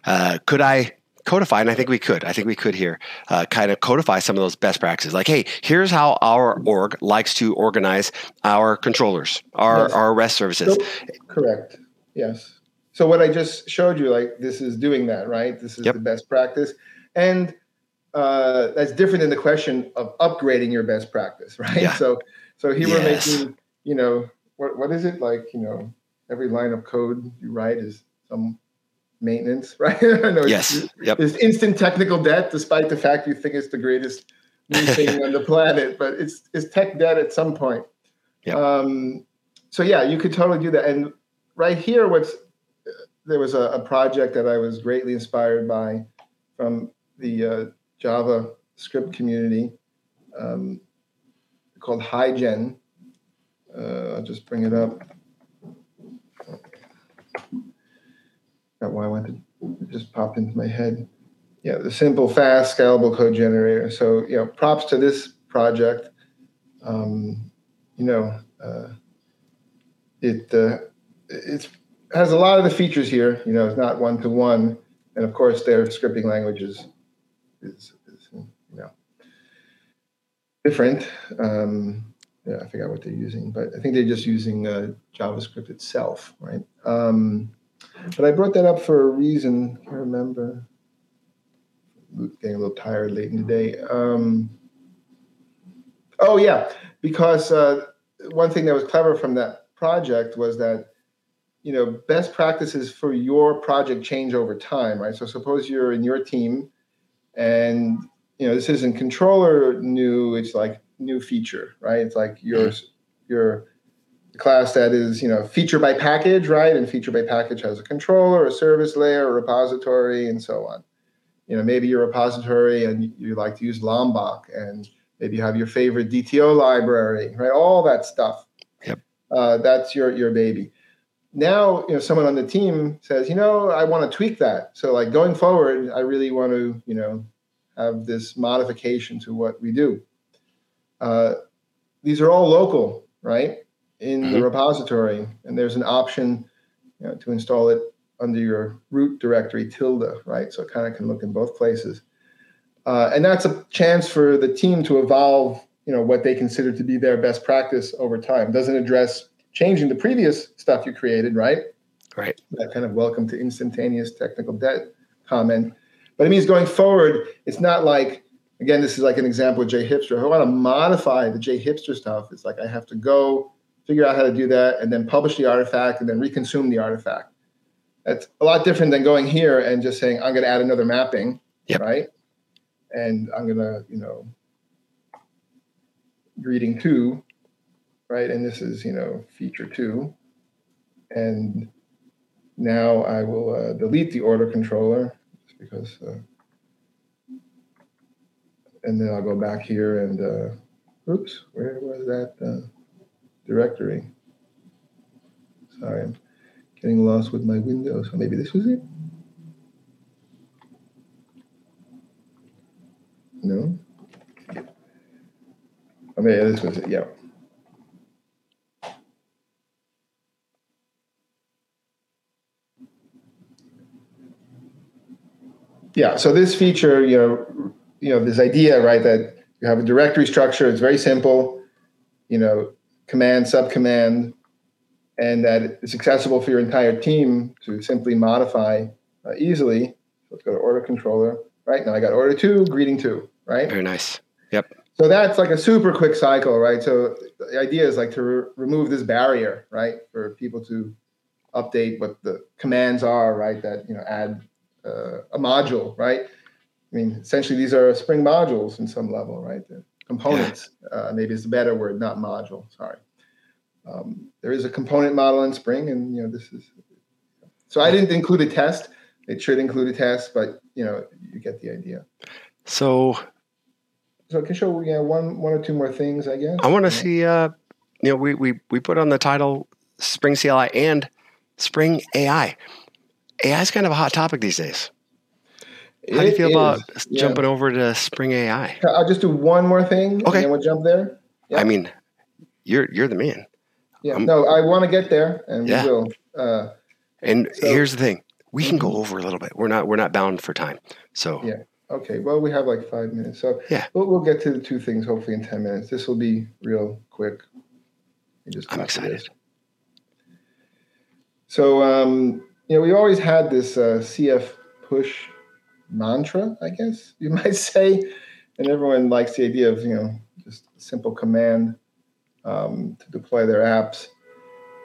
uh, could I codify, and I think we could. I think we could here uh, kind of codify some of those best practices. Like, hey, here's how our org likes to organize our controllers, our yes. our REST services. So, correct. Yes. So what I just showed you, like this is doing that, right? This is yep. the best practice, and uh, that's different than the question of upgrading your best practice, <laughs> right? Yeah. So, so here yes. we're making, you know, what what is it like? You know, every line of code you write is some maintenance, <laughs> right? no, yes. It's, yep. It's instant technical debt, despite the fact you think it's the greatest new <laughs> thing on the planet, but it's it's tech debt at some point. Yep. Um, so yeah, you could totally do that. And right here, what's there was a, a project that I was greatly inspired by from the uh, Java script community um, called Hygen. Uh, I'll just bring it up. Why I wanted it just popped into my head. Yeah, the simple, fast, scalable code generator. So, you know, props to this project. Um, you know, uh, it uh, it has a lot of the features here. You know, it's not one to one, and of course, their scripting language is is, is you know different. Um, yeah, I forgot what they're using, but I think they're just using uh, JavaScript itself, right? Um, but I brought that up for a reason. I remember getting a little tired late in the day. Um, oh yeah, because uh, one thing that was clever from that project was that you know best practices for your project change over time, right? So suppose you're in your team and you know this isn't controller new. It's like new feature, right? It's like your your class that is you know feature by package, right? And feature by package has a controller, a service layer, a repository, and so on. You know, maybe your repository and you like to use Lombok, and maybe you have your favorite DTO library, right? All that stuff. Yep. Uh, that's your your baby. Now, you know, someone on the team says, you know, I want to tweak that. So, like going forward, I really want to, you know, have this modification to what we do. Uh, these are all local, right, in mm-hmm. the repository, and there's an option you know, to install it under your root directory tilde, right? So it kind of can look in both places, uh, and that's a chance for the team to evolve, you know, what they consider to be their best practice over time. Doesn't address changing the previous stuff you created, right? Right. That kind of welcome to instantaneous technical debt comment. But it means going forward, it's not like, again, this is like an example of JHipster. If I want to modify the JHipster stuff, it's like I have to go figure out how to do that and then publish the artifact and then reconsume the artifact. That's a lot different than going here and just saying, I'm going to add another mapping, yep. right? And I'm going to, you know, greeting two right? And this is, you know, feature two. And now I will uh, delete the order controller just because, uh, and then I'll go back here and, uh, oops, where was that uh, directory? Sorry, I'm getting lost with my windows. So maybe this was it? No? Oh, yeah, this was it, yeah. Yeah. So this feature, you know, you know, this idea, right, that you have a directory structure. It's very simple. You know, command, subcommand, and that it's accessible for your entire team to simply modify uh, easily. So let's go to order controller. Right now, I got order two, greeting two. Right. Very nice. Yep. So that's like a super quick cycle, right? So the idea is like to re- remove this barrier, right, for people to update what the commands are, right? That you know add uh, a module, right? I mean, essentially, these are Spring modules in some level, right? The components, yeah. uh, maybe is a better word, not module. Sorry. Um, there is a component model in Spring, and you know this is. So I didn't include a test. It should include a test, but you know you get the idea. So. So I can show you yeah one one or two more things, I guess. I want to see. Uh, you know, we we we put on the title Spring CLI and Spring AI. AI is kind of a hot topic these days. How do you feel about yeah. jumping over to Spring AI? I'll just do one more thing. Okay. And we'll jump there. Yeah. I mean, you're you're the man. Yeah. I'm, no, I want to get there, and yeah. we will. Uh, and so, here's the thing: we can go mm-hmm. over a little bit. We're not we're not bound for time. So yeah. Okay. Well, we have like five minutes, so yeah, we'll, we'll get to the two things hopefully in ten minutes. This will be real quick. I'm excited. So um, you know, we always had this uh, CF push mantra, I guess you <laughs> might say, and everyone likes the idea of you know just a simple command um, to deploy their apps.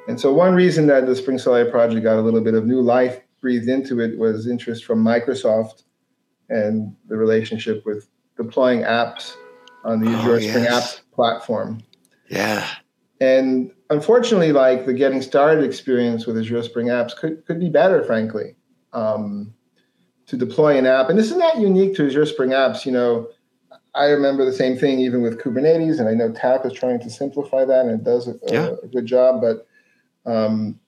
And so one reason that the Spring CLI project got a little bit of new life breathed into it was interest from Microsoft and the relationship with deploying apps on the oh, Azure yes. Spring Apps platform. Yeah. And unfortunately, like the getting started experience with Azure Spring Apps could, could be better, frankly, um, to deploy an app. And this is not unique to Azure Spring Apps. You know, I remember the same thing even with Kubernetes, and I know TAP is trying to simplify that, and it does a, yeah. a good job. But um,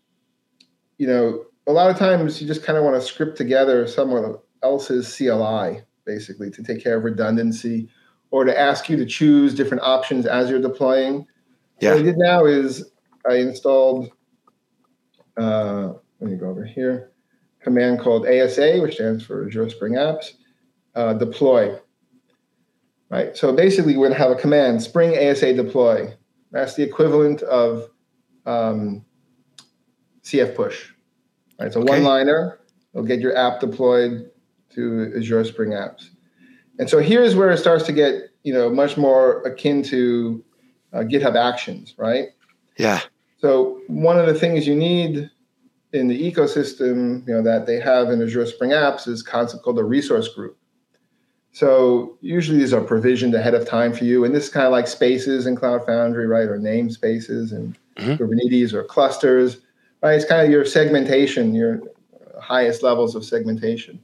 you know, a lot of times you just kind of want to script together someone else's CLI, basically, to take care of redundancy, or to ask you to choose different options as you're deploying. Yeah. What I did now is I installed, uh, let me go over here, command called ASA, which stands for Azure Spring Apps, uh, deploy. Right. So basically, we're going to have a command Spring ASA deploy. That's the equivalent of um, CF push. Right. So okay. one liner It'll get your app deployed to Azure Spring Apps. And so here's where it starts to get you know much more akin to uh, GitHub Actions, right? Yeah. So one of the things you need in the ecosystem, you know, that they have in Azure Spring Apps is a concept called a resource group. So usually these are provisioned ahead of time for you. And this is kind of like spaces in Cloud Foundry, right? Or namespaces and mm-hmm. Kubernetes or clusters, right? It's kind of your segmentation, your highest levels of segmentation.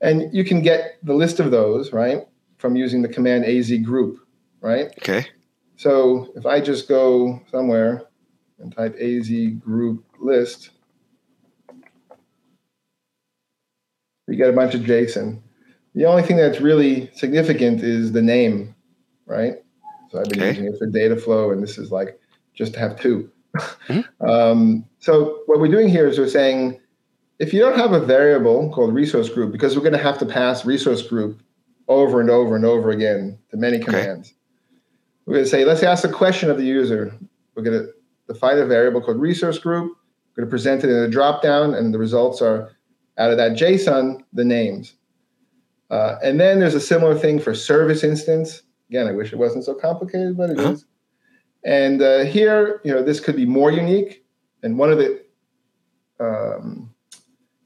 And you can get the list of those, right, from using the command az group, right? Okay. So if I just go somewhere and type az group list, we get a bunch of JSON. The only thing that's really significant is the name, right? So I've been okay. using it for data flow, and this is like just to have 2 mm-hmm. <laughs> um, so what we're doing here is we're saying if you don't have a variable called resource group, because we're going to have to pass resource group over and over and over again to many commands, okay. we're going to say, let's ask a question of the user. We're going to define a variable called resource group. We're going to present it in a dropdown, and the results are out of that JSON, the names. Uh, and then there's a similar thing for service instance. Again, I wish it wasn't so complicated, but it uh-huh. is. And uh, here, you know, this could be more unique. And one of the um,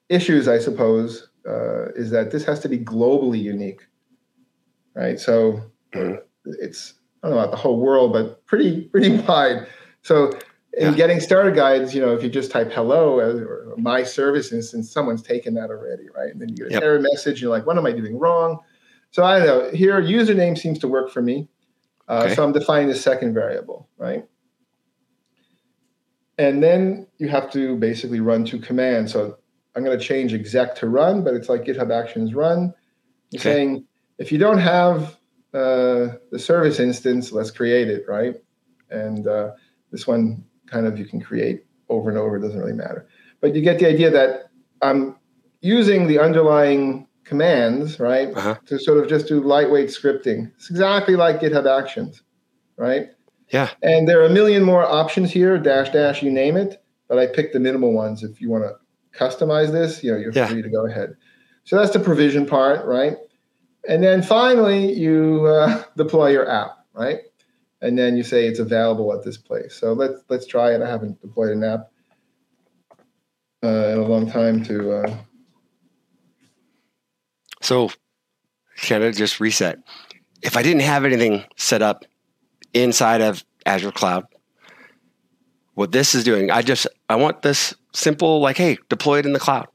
issues, I suppose, uh, is that this has to be globally unique, right? So mm-hmm. it's I don't know about the whole world, but pretty pretty <laughs> wide. So in yeah. getting started guides, you know, if you just type hello or my service instance, someone's taken that already, right? And then you get an yep. error message. You're like, what am I doing wrong? So I don't know. Here, username seems to work for me. Uh, okay. So I'm defining the second variable, right? And then you have to basically run two commands. So I'm going to change exec to run, but it's like GitHub Actions run. You're okay. saying if you don't have uh, the service instance, let's create it, right? And uh, this one kind of you can create over and over. It doesn't really matter, but you get the idea that I'm using the underlying commands, right, uh-huh. to sort of just do lightweight scripting. It's exactly like GitHub Actions, right? Yeah. And there are a million more options here, dash dash, you name it. But I picked the minimal ones. If you want to customize this, you know, you're yeah. free to go ahead. So that's the provision part, right? And then finally, you uh, <laughs> deploy your app, right? And then you say it's available at this place. So let's let's try it. I haven't deployed an app uh, in a long time to. Uh... So, kind of just reset. If I didn't have anything set up inside of Azure Cloud, what this is doing, I just I want this simple, like, hey, deploy it in the cloud.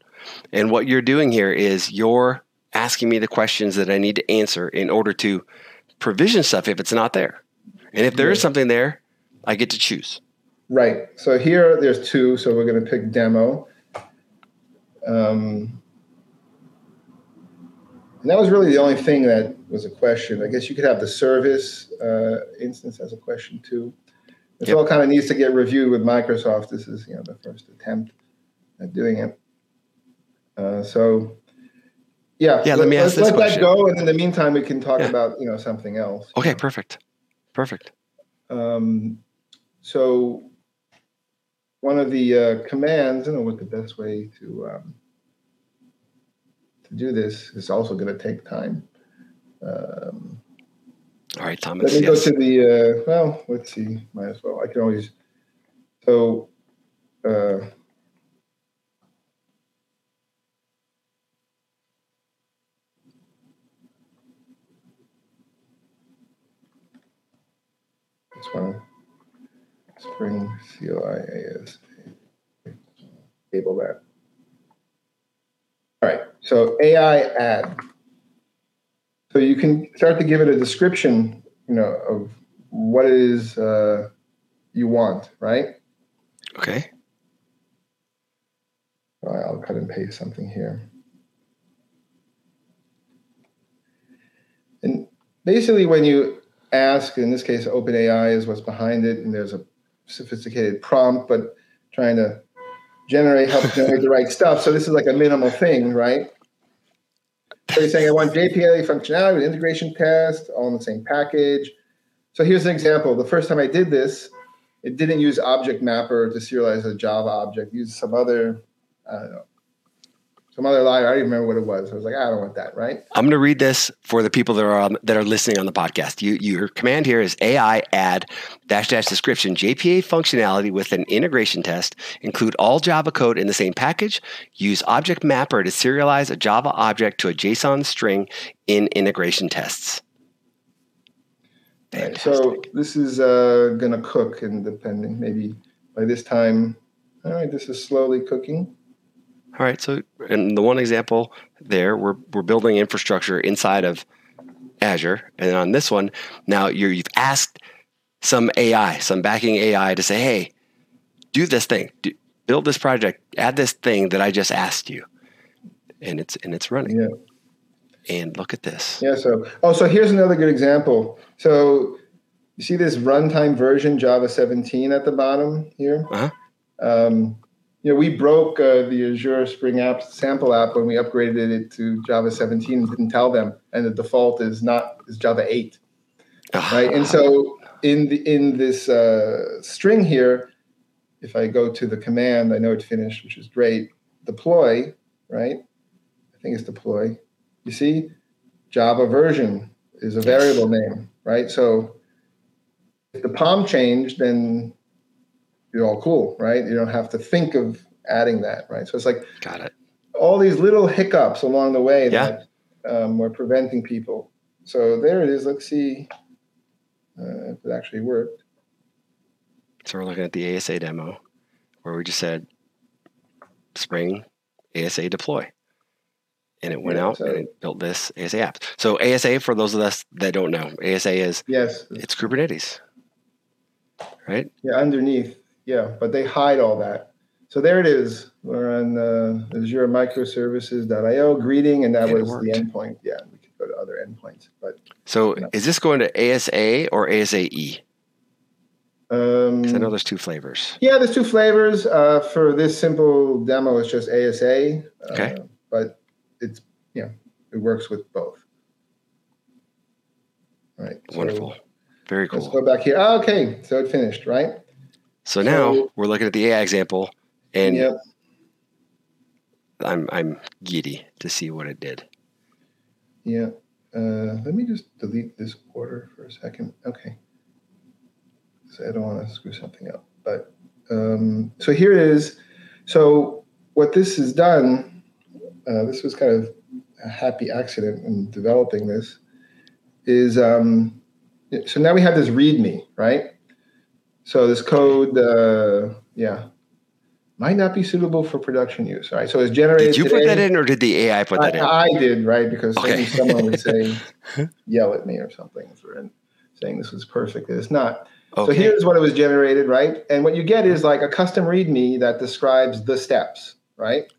And what you're doing here is you're asking me the questions that I need to answer in order to provision stuff if it's not there. And if there is something there, I get to choose. Right. So here there's two. So we're going to pick demo. Um, and that was really the only thing that was a question. I guess you could have the service uh, instance as a question too. This yep. all kind of needs to get reviewed with Microsoft. This is you know the first attempt at doing it. Uh, so yeah, yeah. Let, let me ask this let question. that go, and in the meantime, we can talk yeah. about you know something else. Okay, perfect, perfect. Um, so one of the uh, commands, I don't know what the best way to um, to do this is also going to take time. Um, all right, Thomas. Let me yes. go to the, uh, well, let's see, might as well. I can always, so, uh, one, Spring CLIAS, Table that. All right, so AI add. So you can start to give it a description, you know, of what it is uh, you want, right? Okay. Right, I'll cut and paste something here. And basically, when you ask, in this case, OpenAI is what's behind it, and there's a sophisticated prompt, but trying to generate, help generate the right stuff. So this is like a minimal thing, right? So you're saying I want JPA functionality with integration test all in the same package. So here's an example. The first time I did this, it didn't use object mapper to serialize a Java object. It used some other, I don't know, some other line. I don't even remember what it was. I was like, I don't want that, right? I'm going to read this for the people that are on, that are listening on the podcast. You, your command here is AI add dash dash description JPA functionality with an integration test. Include all Java code in the same package. Use Object Mapper to serialize a Java object to a JSON string in integration tests. Right, so this is uh, going to cook, and depending maybe by this time, all right, this is slowly cooking. All right. So, in the one example there, we're we're building infrastructure inside of Azure, and on this one, now you have asked some AI, some backing AI, to say, "Hey, do this thing, do, build this project, add this thing that I just asked you," and it's and it's running. Yeah. And look at this. Yeah. So, oh, so here's another good example. So, you see this runtime version Java 17 at the bottom here. Uh-huh. Um, you know, we broke uh, the Azure Spring App sample app when we upgraded it to Java 17 and didn't tell them, and the default is not is Java 8, right? And so in the in this uh, string here, if I go to the command, I know it's finished, which is great. Deploy, right? I think it's deploy. You see, Java version is a variable name, right? So if the POM changed, then you're all cool, right? You don't have to think of adding that, right? So it's like got it. All these little hiccups along the way yeah. that um, were preventing people. So there it is. Let's see uh, if it actually worked. So we're looking at the ASA demo where we just said Spring ASA deploy. And it went yeah, out so, and it built this ASA app. So ASA, for those of us that don't know, ASA is yes, it's Kubernetes, right? Yeah, underneath. Yeah, but they hide all that. So there it is. We're on uh, Azure Microservices.io greeting, and that and was the endpoint. Yeah, we could go to other endpoints. But so is this going to ASA or ASAE? Um, I know there's two flavors. Yeah, there's two flavors. Uh, for this simple demo, it's just ASA. Okay. Uh, but it's yeah, it works with both. All right. Wonderful. So Very cool. Let's go back here. Oh, okay, so it finished, right? So now we're looking at the AI example, and yep. I'm I'm giddy to see what it did. Yeah. Uh, let me just delete this order for a second. Okay. So I don't want to screw something up. But um, so here it is. So what this has done, uh, this was kind of a happy accident in developing this, is um, so now we have this README, right? So this code, uh, yeah, might not be suitable for production use. Right. So it's generated. Did you today. put that in, or did the AI put that I, in? I did, right? Because okay. someone would say, <laughs> yell at me or something for saying this was perfect. It's not. Okay. So here's what it was generated, right? And what you get is like a custom README that describes the steps, right?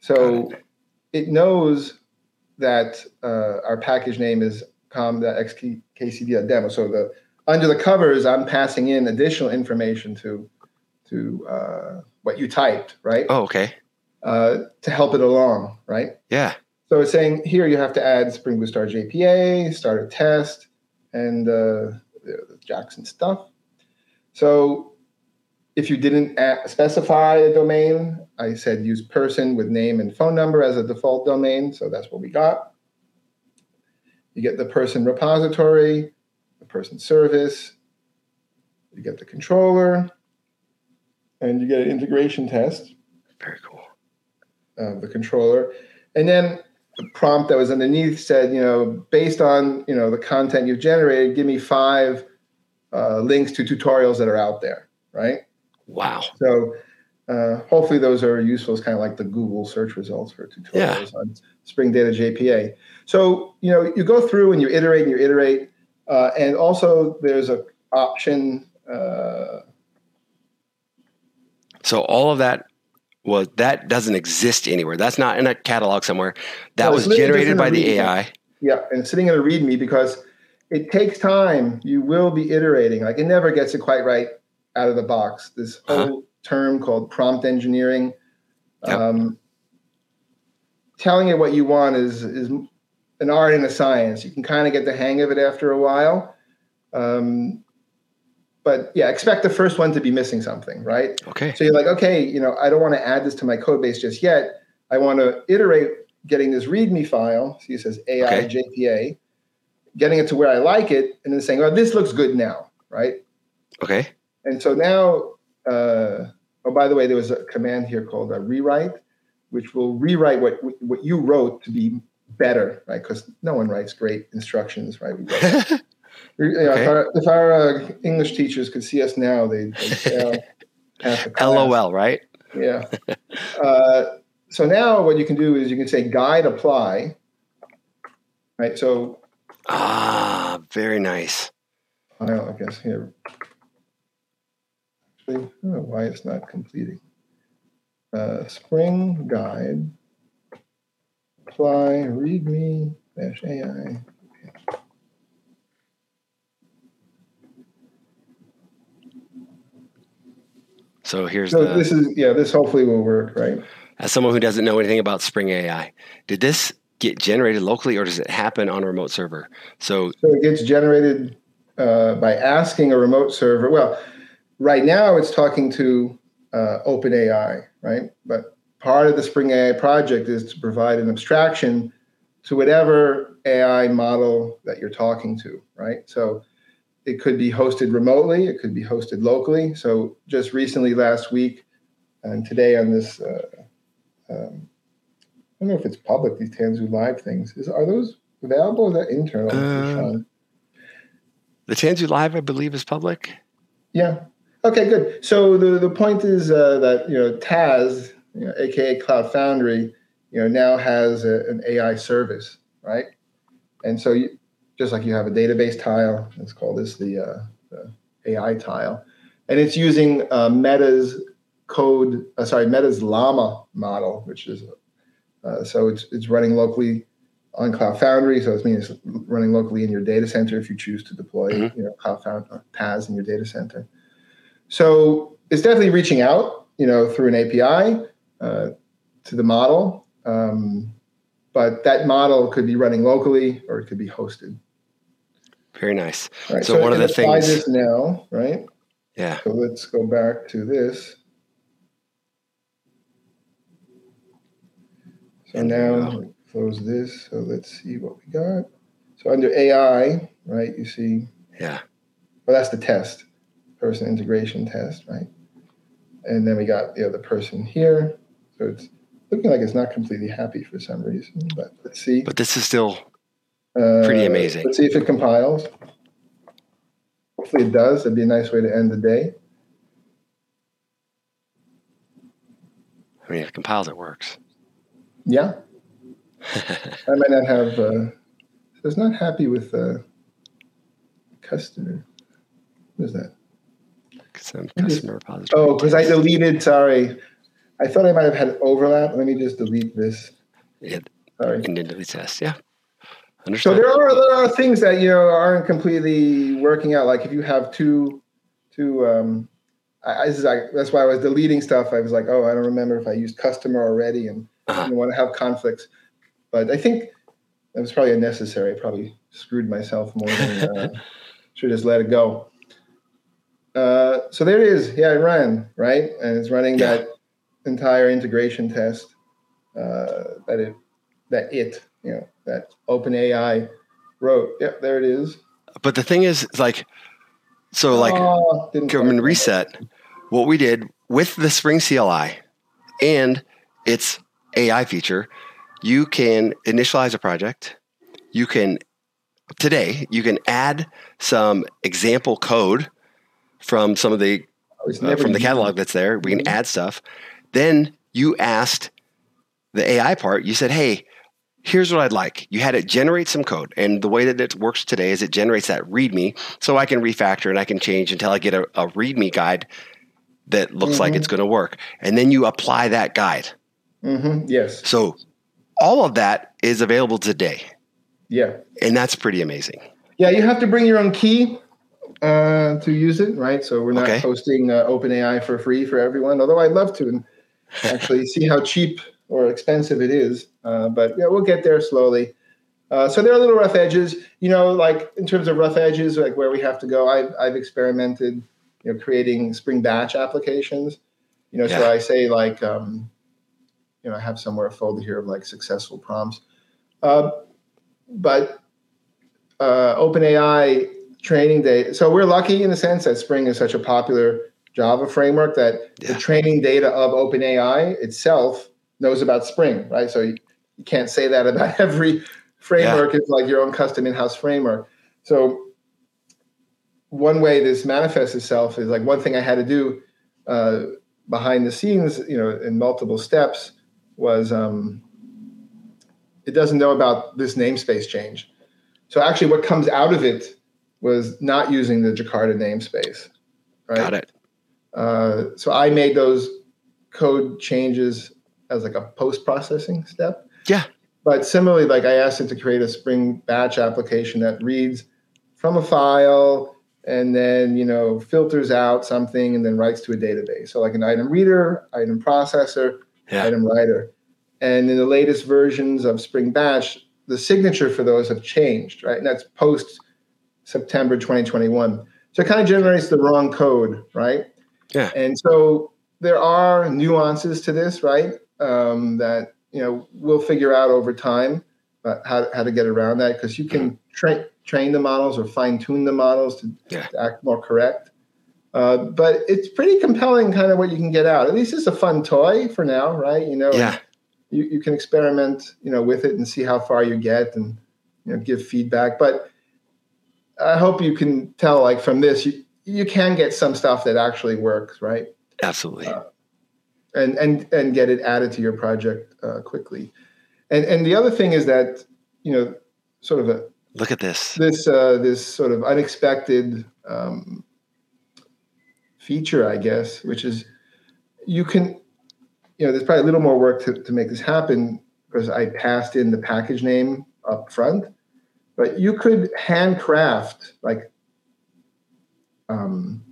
So it. it. knows that uh, our package name is com.xkcd.demo. So the under the covers, I'm passing in additional information to to uh, what you typed, right? Oh, okay. Uh, to help it along, right? Yeah. So it's saying here you have to add Spring Boot Star JPA, start a test, and uh, the Jackson stuff. So if you didn't specify a domain, I said use person with name and phone number as a default domain. So that's what we got. You get the person repository, person service, you get the controller, and you get an integration test. Very cool. Of the controller, and then the prompt that was underneath said, you know, based on you know the content you've generated, give me five uh, links to tutorials that are out there, right? Wow. So uh, hopefully those are useful. It's kind of like the Google search results for tutorials yeah. on Spring Data JPA. So you know you go through and you iterate and you iterate, uh, and also there's an option uh, so all of that was that doesn't exist anywhere. That's not in a catalog somewhere. That no, was generated by the AI. Yeah, and sitting in a README because it takes time. You will be iterating. Like it never gets it quite right out of the box. This uh-huh. whole uh-huh. term called prompt engineering. Yep. Um, telling it what you want is is an art and a science. You can kind of get the hang of it after a while. Um, but yeah, expect the first one to be missing something, right? Okay. So you're like, okay, you know, I don't want to add this to my code base just yet. I want to iterate getting this README file. See, it says AI Okay. JPA, getting it to where I like it, and then saying, "Oh, this looks good now," right? Okay. And so now, uh, oh, by the way, there was a command here called a rewrite, which will rewrite what what you wrote to be better, right? Because no one writes great instructions, right? <laughs> You know, Okay. If our, if our uh, English teachers could see us now, they'd, they'd <laughs> the. LOL, right? Yeah. <laughs> Uh, so now what you can do is you can say guide apply. Right. So Ah, very nice. I know, I guess here. Actually, I don't know why it's not completing. Uh, spring guide apply readme dash AI. So here's So the this is yeah, this hopefully will work, right? as someone who doesn't know anything about Spring AI, did this get generated locally or does it happen on a remote server? So So it gets generated uh, by asking a remote server. Well, right now it's talking to uh, OpenAI, right? But part of the Spring AI project is to provide an abstraction to whatever AI model that you're talking to, right? So it could be hosted remotely, it could be hosted locally. So just recently, last week, and today on this, uh, um, I don't know if it's public. These Tanzu Live things is are those available? Or is that internal? Sean? the Tanzu Live, I believe, is public. Yeah. Okay, good. So the, the point is uh, that you know TAS, you know, aka Cloud Foundry, you know now has a, an AI service, right? And so you, just like you have a database tile, let's call this the, uh, the AI tile, and it's using uh, Meta's code, uh, sorry, Meta's Llama model, which is uh, so it's it's running locally on Cloud Foundry. So it means it's running locally in your data center if you choose to deploy Mhm. you know Cloud Foundry TAS in your data center. So it's definitely reaching out, you know, through an API uh, to the model. Um, but that model could be running locally or it could be hosted. Very nice. Right. So one it of the things- this now, right? Yeah. So let's go back to this. So And now close this. So let's see what we got. So under AI, right, you see, Yeah. well, that's the test, person integration test, right? And then we got the other person here. So it's looking like it's not completely happy for some reason, but let's see. But this is still Uh, pretty amazing. Let's see if it compiles. Hopefully it does. It'd be a nice way to end the day. I mean if it compiles it works. Yeah. <laughs> I might not have. Uh, so it's not happy with uh, customer. What is that? Some Let me just- customer repository. Oh, because I deleted. Sorry, I thought I might have had overlap. Let me just delete this. Yeah, Sorry. independently test. Yeah. So there are there are things that you know aren't completely working out. Like if you have two, two. Um, I, I, this is like, that's why I was deleting stuff. I was like, oh, I don't remember if I used customer already, and Uh-huh. Didn't want to have conflicts. But I think that was probably unnecessary. I probably screwed myself more than uh, <laughs> should just let it go. Uh, so there it is. Yeah, it ran right, and it's running Yeah. that entire integration test. Uh, that it, that it, you know, that OpenAI wrote. Yep, there it is. But the thing is, like, so like Oh, and reset. What we did with the Spring CLI and its AI feature, you can initialize a project. You can today you can add some example code from some of the Oh, uh, from the catalog that's there. We can Mhm. add stuff. Then you asked the AI part. You said, "Hey, here's what I'd like." You had it generate some code, and the way that it works today is it generates that README, so I can refactor and I can change until I get a, a README guide that looks like Mhm. it's going to work, and then you apply that guide. Mhm, Yes. So all of that is available today, Yeah. and that's pretty amazing. Yeah, you have to bring your own key uh, to use it, right? So we're not Okay. hosting uh, OpenAI for free for everyone. Although I'd love to and actually see how cheap or expensive it is. Uh, but yeah, we'll get there slowly. Uh, so there are little rough edges, you know, like in terms of rough edges, like where we have to go. I've, I've experimented, you know, creating Spring Batch applications. You know, so I say like, um, you know, I have somewhere a folder here of like successful prompts. Uh, but uh, OpenAI training day. So we're lucky in the sense that Spring is such a popular Java framework that yeah. the training data of OpenAI itself knows about Spring, right? So you, you can't say that about <laughs> every framework. Yeah. It's like your own custom in-house framework. So one way this manifests itself is like one thing I had to do uh, behind the scenes, you know, in multiple steps was um, it doesn't know about this namespace change. So actually, what comes out of it was not using the Jakarta namespace. Right? Got it. Uh, so I made those code changes as like a post processing step. Yeah. But similarly, like I asked it to create a Spring Batch application that reads from a file and then you know filters out something and then writes to a database. So like an item reader, item processor, yeah. item writer. And in the latest versions of Spring Batch, the signature for those have changed, right? And that's post September 2021. So it kind of generates the wrong code, right? Yeah. And so there are nuances to this, right? Um, that you know we'll figure out over time how, how to get around that because you can train train the models or fine tune the models to, yeah. to act more correct. Uh, but it's pretty compelling, kind of what you can get out. At least it's a fun toy for now, right? You know, yeah you, you can experiment, you know, with it and see how far you get and you know give feedback. But I hope you can tell, like from this, you you can get some stuff that actually works, right? Absolutely. Uh, and and and get it added to your project uh, quickly. And and the other thing is that you know, sort of a look at this this uh, this sort of unexpected um, feature, I guess, which is you can you know, there's probably a little more work to, to make this happen because I passed in the package name up front. But you could handcraft like um,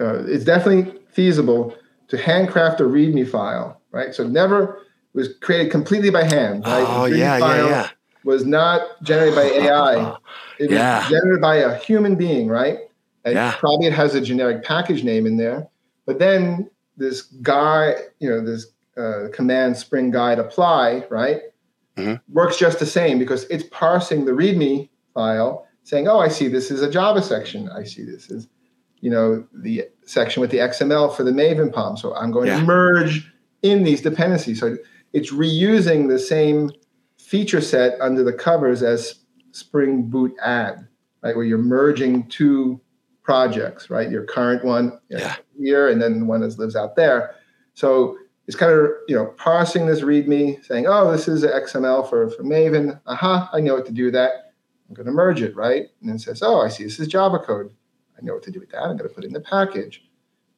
uh, it's definitely feasible to handcraft a README file, right? So never was created completely by hand. Right? Oh yeah, yeah, yeah. Was not generated by AI. It yeah. was generated by a human being, right? And yeah. probably it has a generic package name in there. But then this guy, you know, this uh, command spring guide apply, right? Mm-hmm. Works just the same because it's parsing the README file, saying, "Oh, I see this is a Java section. I see this is, you know, the section with the XML for the Maven POM. So I'm going yeah. to merge in these dependencies. So it's reusing the same feature set under the covers as Spring Boot add, right? Where you're merging two projects, right? Your current one yeah. here, and then the one that lives out there. So it's kind of you know parsing this README, saying, "Oh, this is XML for for Maven. Aha, I know what to do with that. I'm going to merge it, right?" And then says, "Oh, I see. This is Java code. I know what to do with that. I'm going to put it in the package,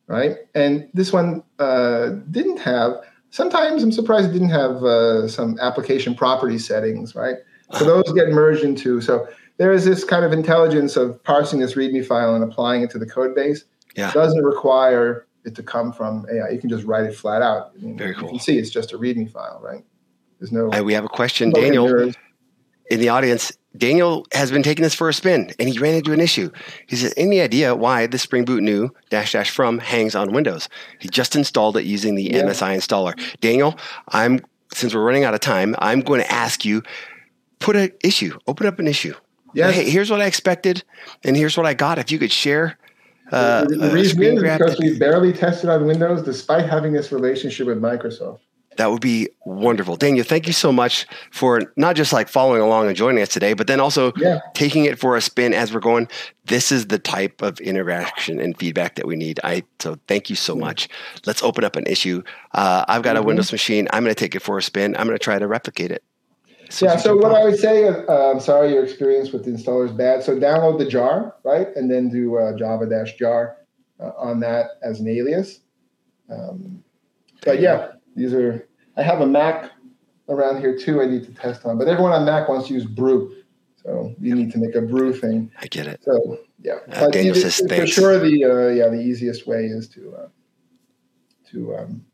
right?" And this one uh, didn't have. Sometimes I'm surprised it didn't have uh, some application property settings, right? So those get merged into so there is this kind of intelligence of parsing this README file and applying it to the code base. Yeah. It doesn't require it to come from AI. You can just write it flat out. I mean, Very cool. You can see it's just a README file, right? There's no. we have a question, Daniel, in the audience. Daniel has been taking this for a spin, and he ran into an issue. He says, "Any idea why the Spring Boot new dash dash from hangs on Windows? He just installed it using the yeah. MSI installer." Daniel, I'm since we're running out of time, I'm going to ask you put an issue, open up an issue. Yeah. Hey, here's what I expected, and here's what I got. If you could share. Uh, the, reason is because we barely tested on Windows, despite having this relationship with Microsoft. That would be wonderful. Daniel, thank you so much for not just like following along and joining us today, but then also yeah. taking it for a spin as we're going. This is the type of interaction and feedback that we need. I so thank you so much. Let's open up an issue. Uh, I've got mm-hmm. a Windows machine. I'm going to take it for a spin. I'm going to try to replicate it yeah. So what I would say, uh, I'm sorry, your experience with the installer is bad. So download the jar, right, and then do uh, Java dash jar uh, on that as an alias. Um, but yeah, these are. I have a Mac around here too. I need to test on, but everyone on Mac wants to use Brew, so you need to make a Brew thing. I get it. So yeah, uh, Daniel says for sure the uh, yeah the easiest way is to uh, to um,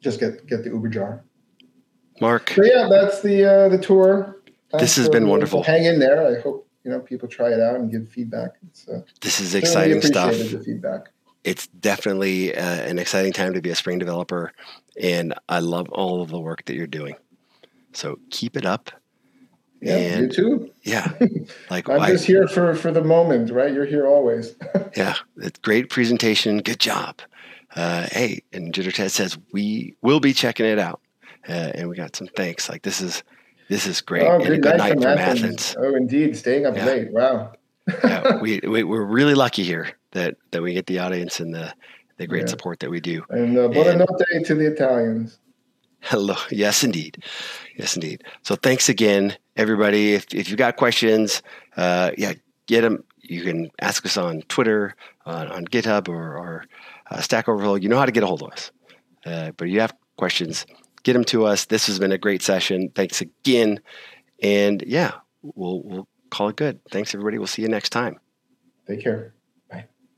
just get get the Uber jar. Mark. So yeah, that's the uh, the tour. This has been wonderful. Hang in there. I hope you know people try it out and give feedback. It's, uh, this is exciting stuff. The feedback. It's definitely uh, an exciting time to be a Spring developer, and I love all of the work that you're doing. So keep it up. Yeah, and, you too. Yeah, <laughs> like I'm just here for for the moment, right? You're here always. <laughs> yeah, it's great presentation. Good job. Uh, hey, and Jitter Ted says we will be checking it out, uh, and we got some thanks. Like this is this is great. Oh, good, good night, night, from Athens. Athens. Oh, indeed, staying up yeah. late. Wow. yeah, we, we we're really lucky here that that we get the audience and the the great yeah. support that we do. And uh, buonanotte to the Italians. Hello. <laughs> Yes, indeed. Yes, indeed. So thanks again, everybody. If, if you've got questions, uh, yeah, get them. You can ask us on Twitter, on, on GitHub, or, or uh, Stack Overflow. You know how to get a hold of us. Uh, but if you have questions, get them to us. This has been a great session. Thanks again. And yeah, we'll, we'll call it good. Thanks, everybody. We'll see you next time. Take care.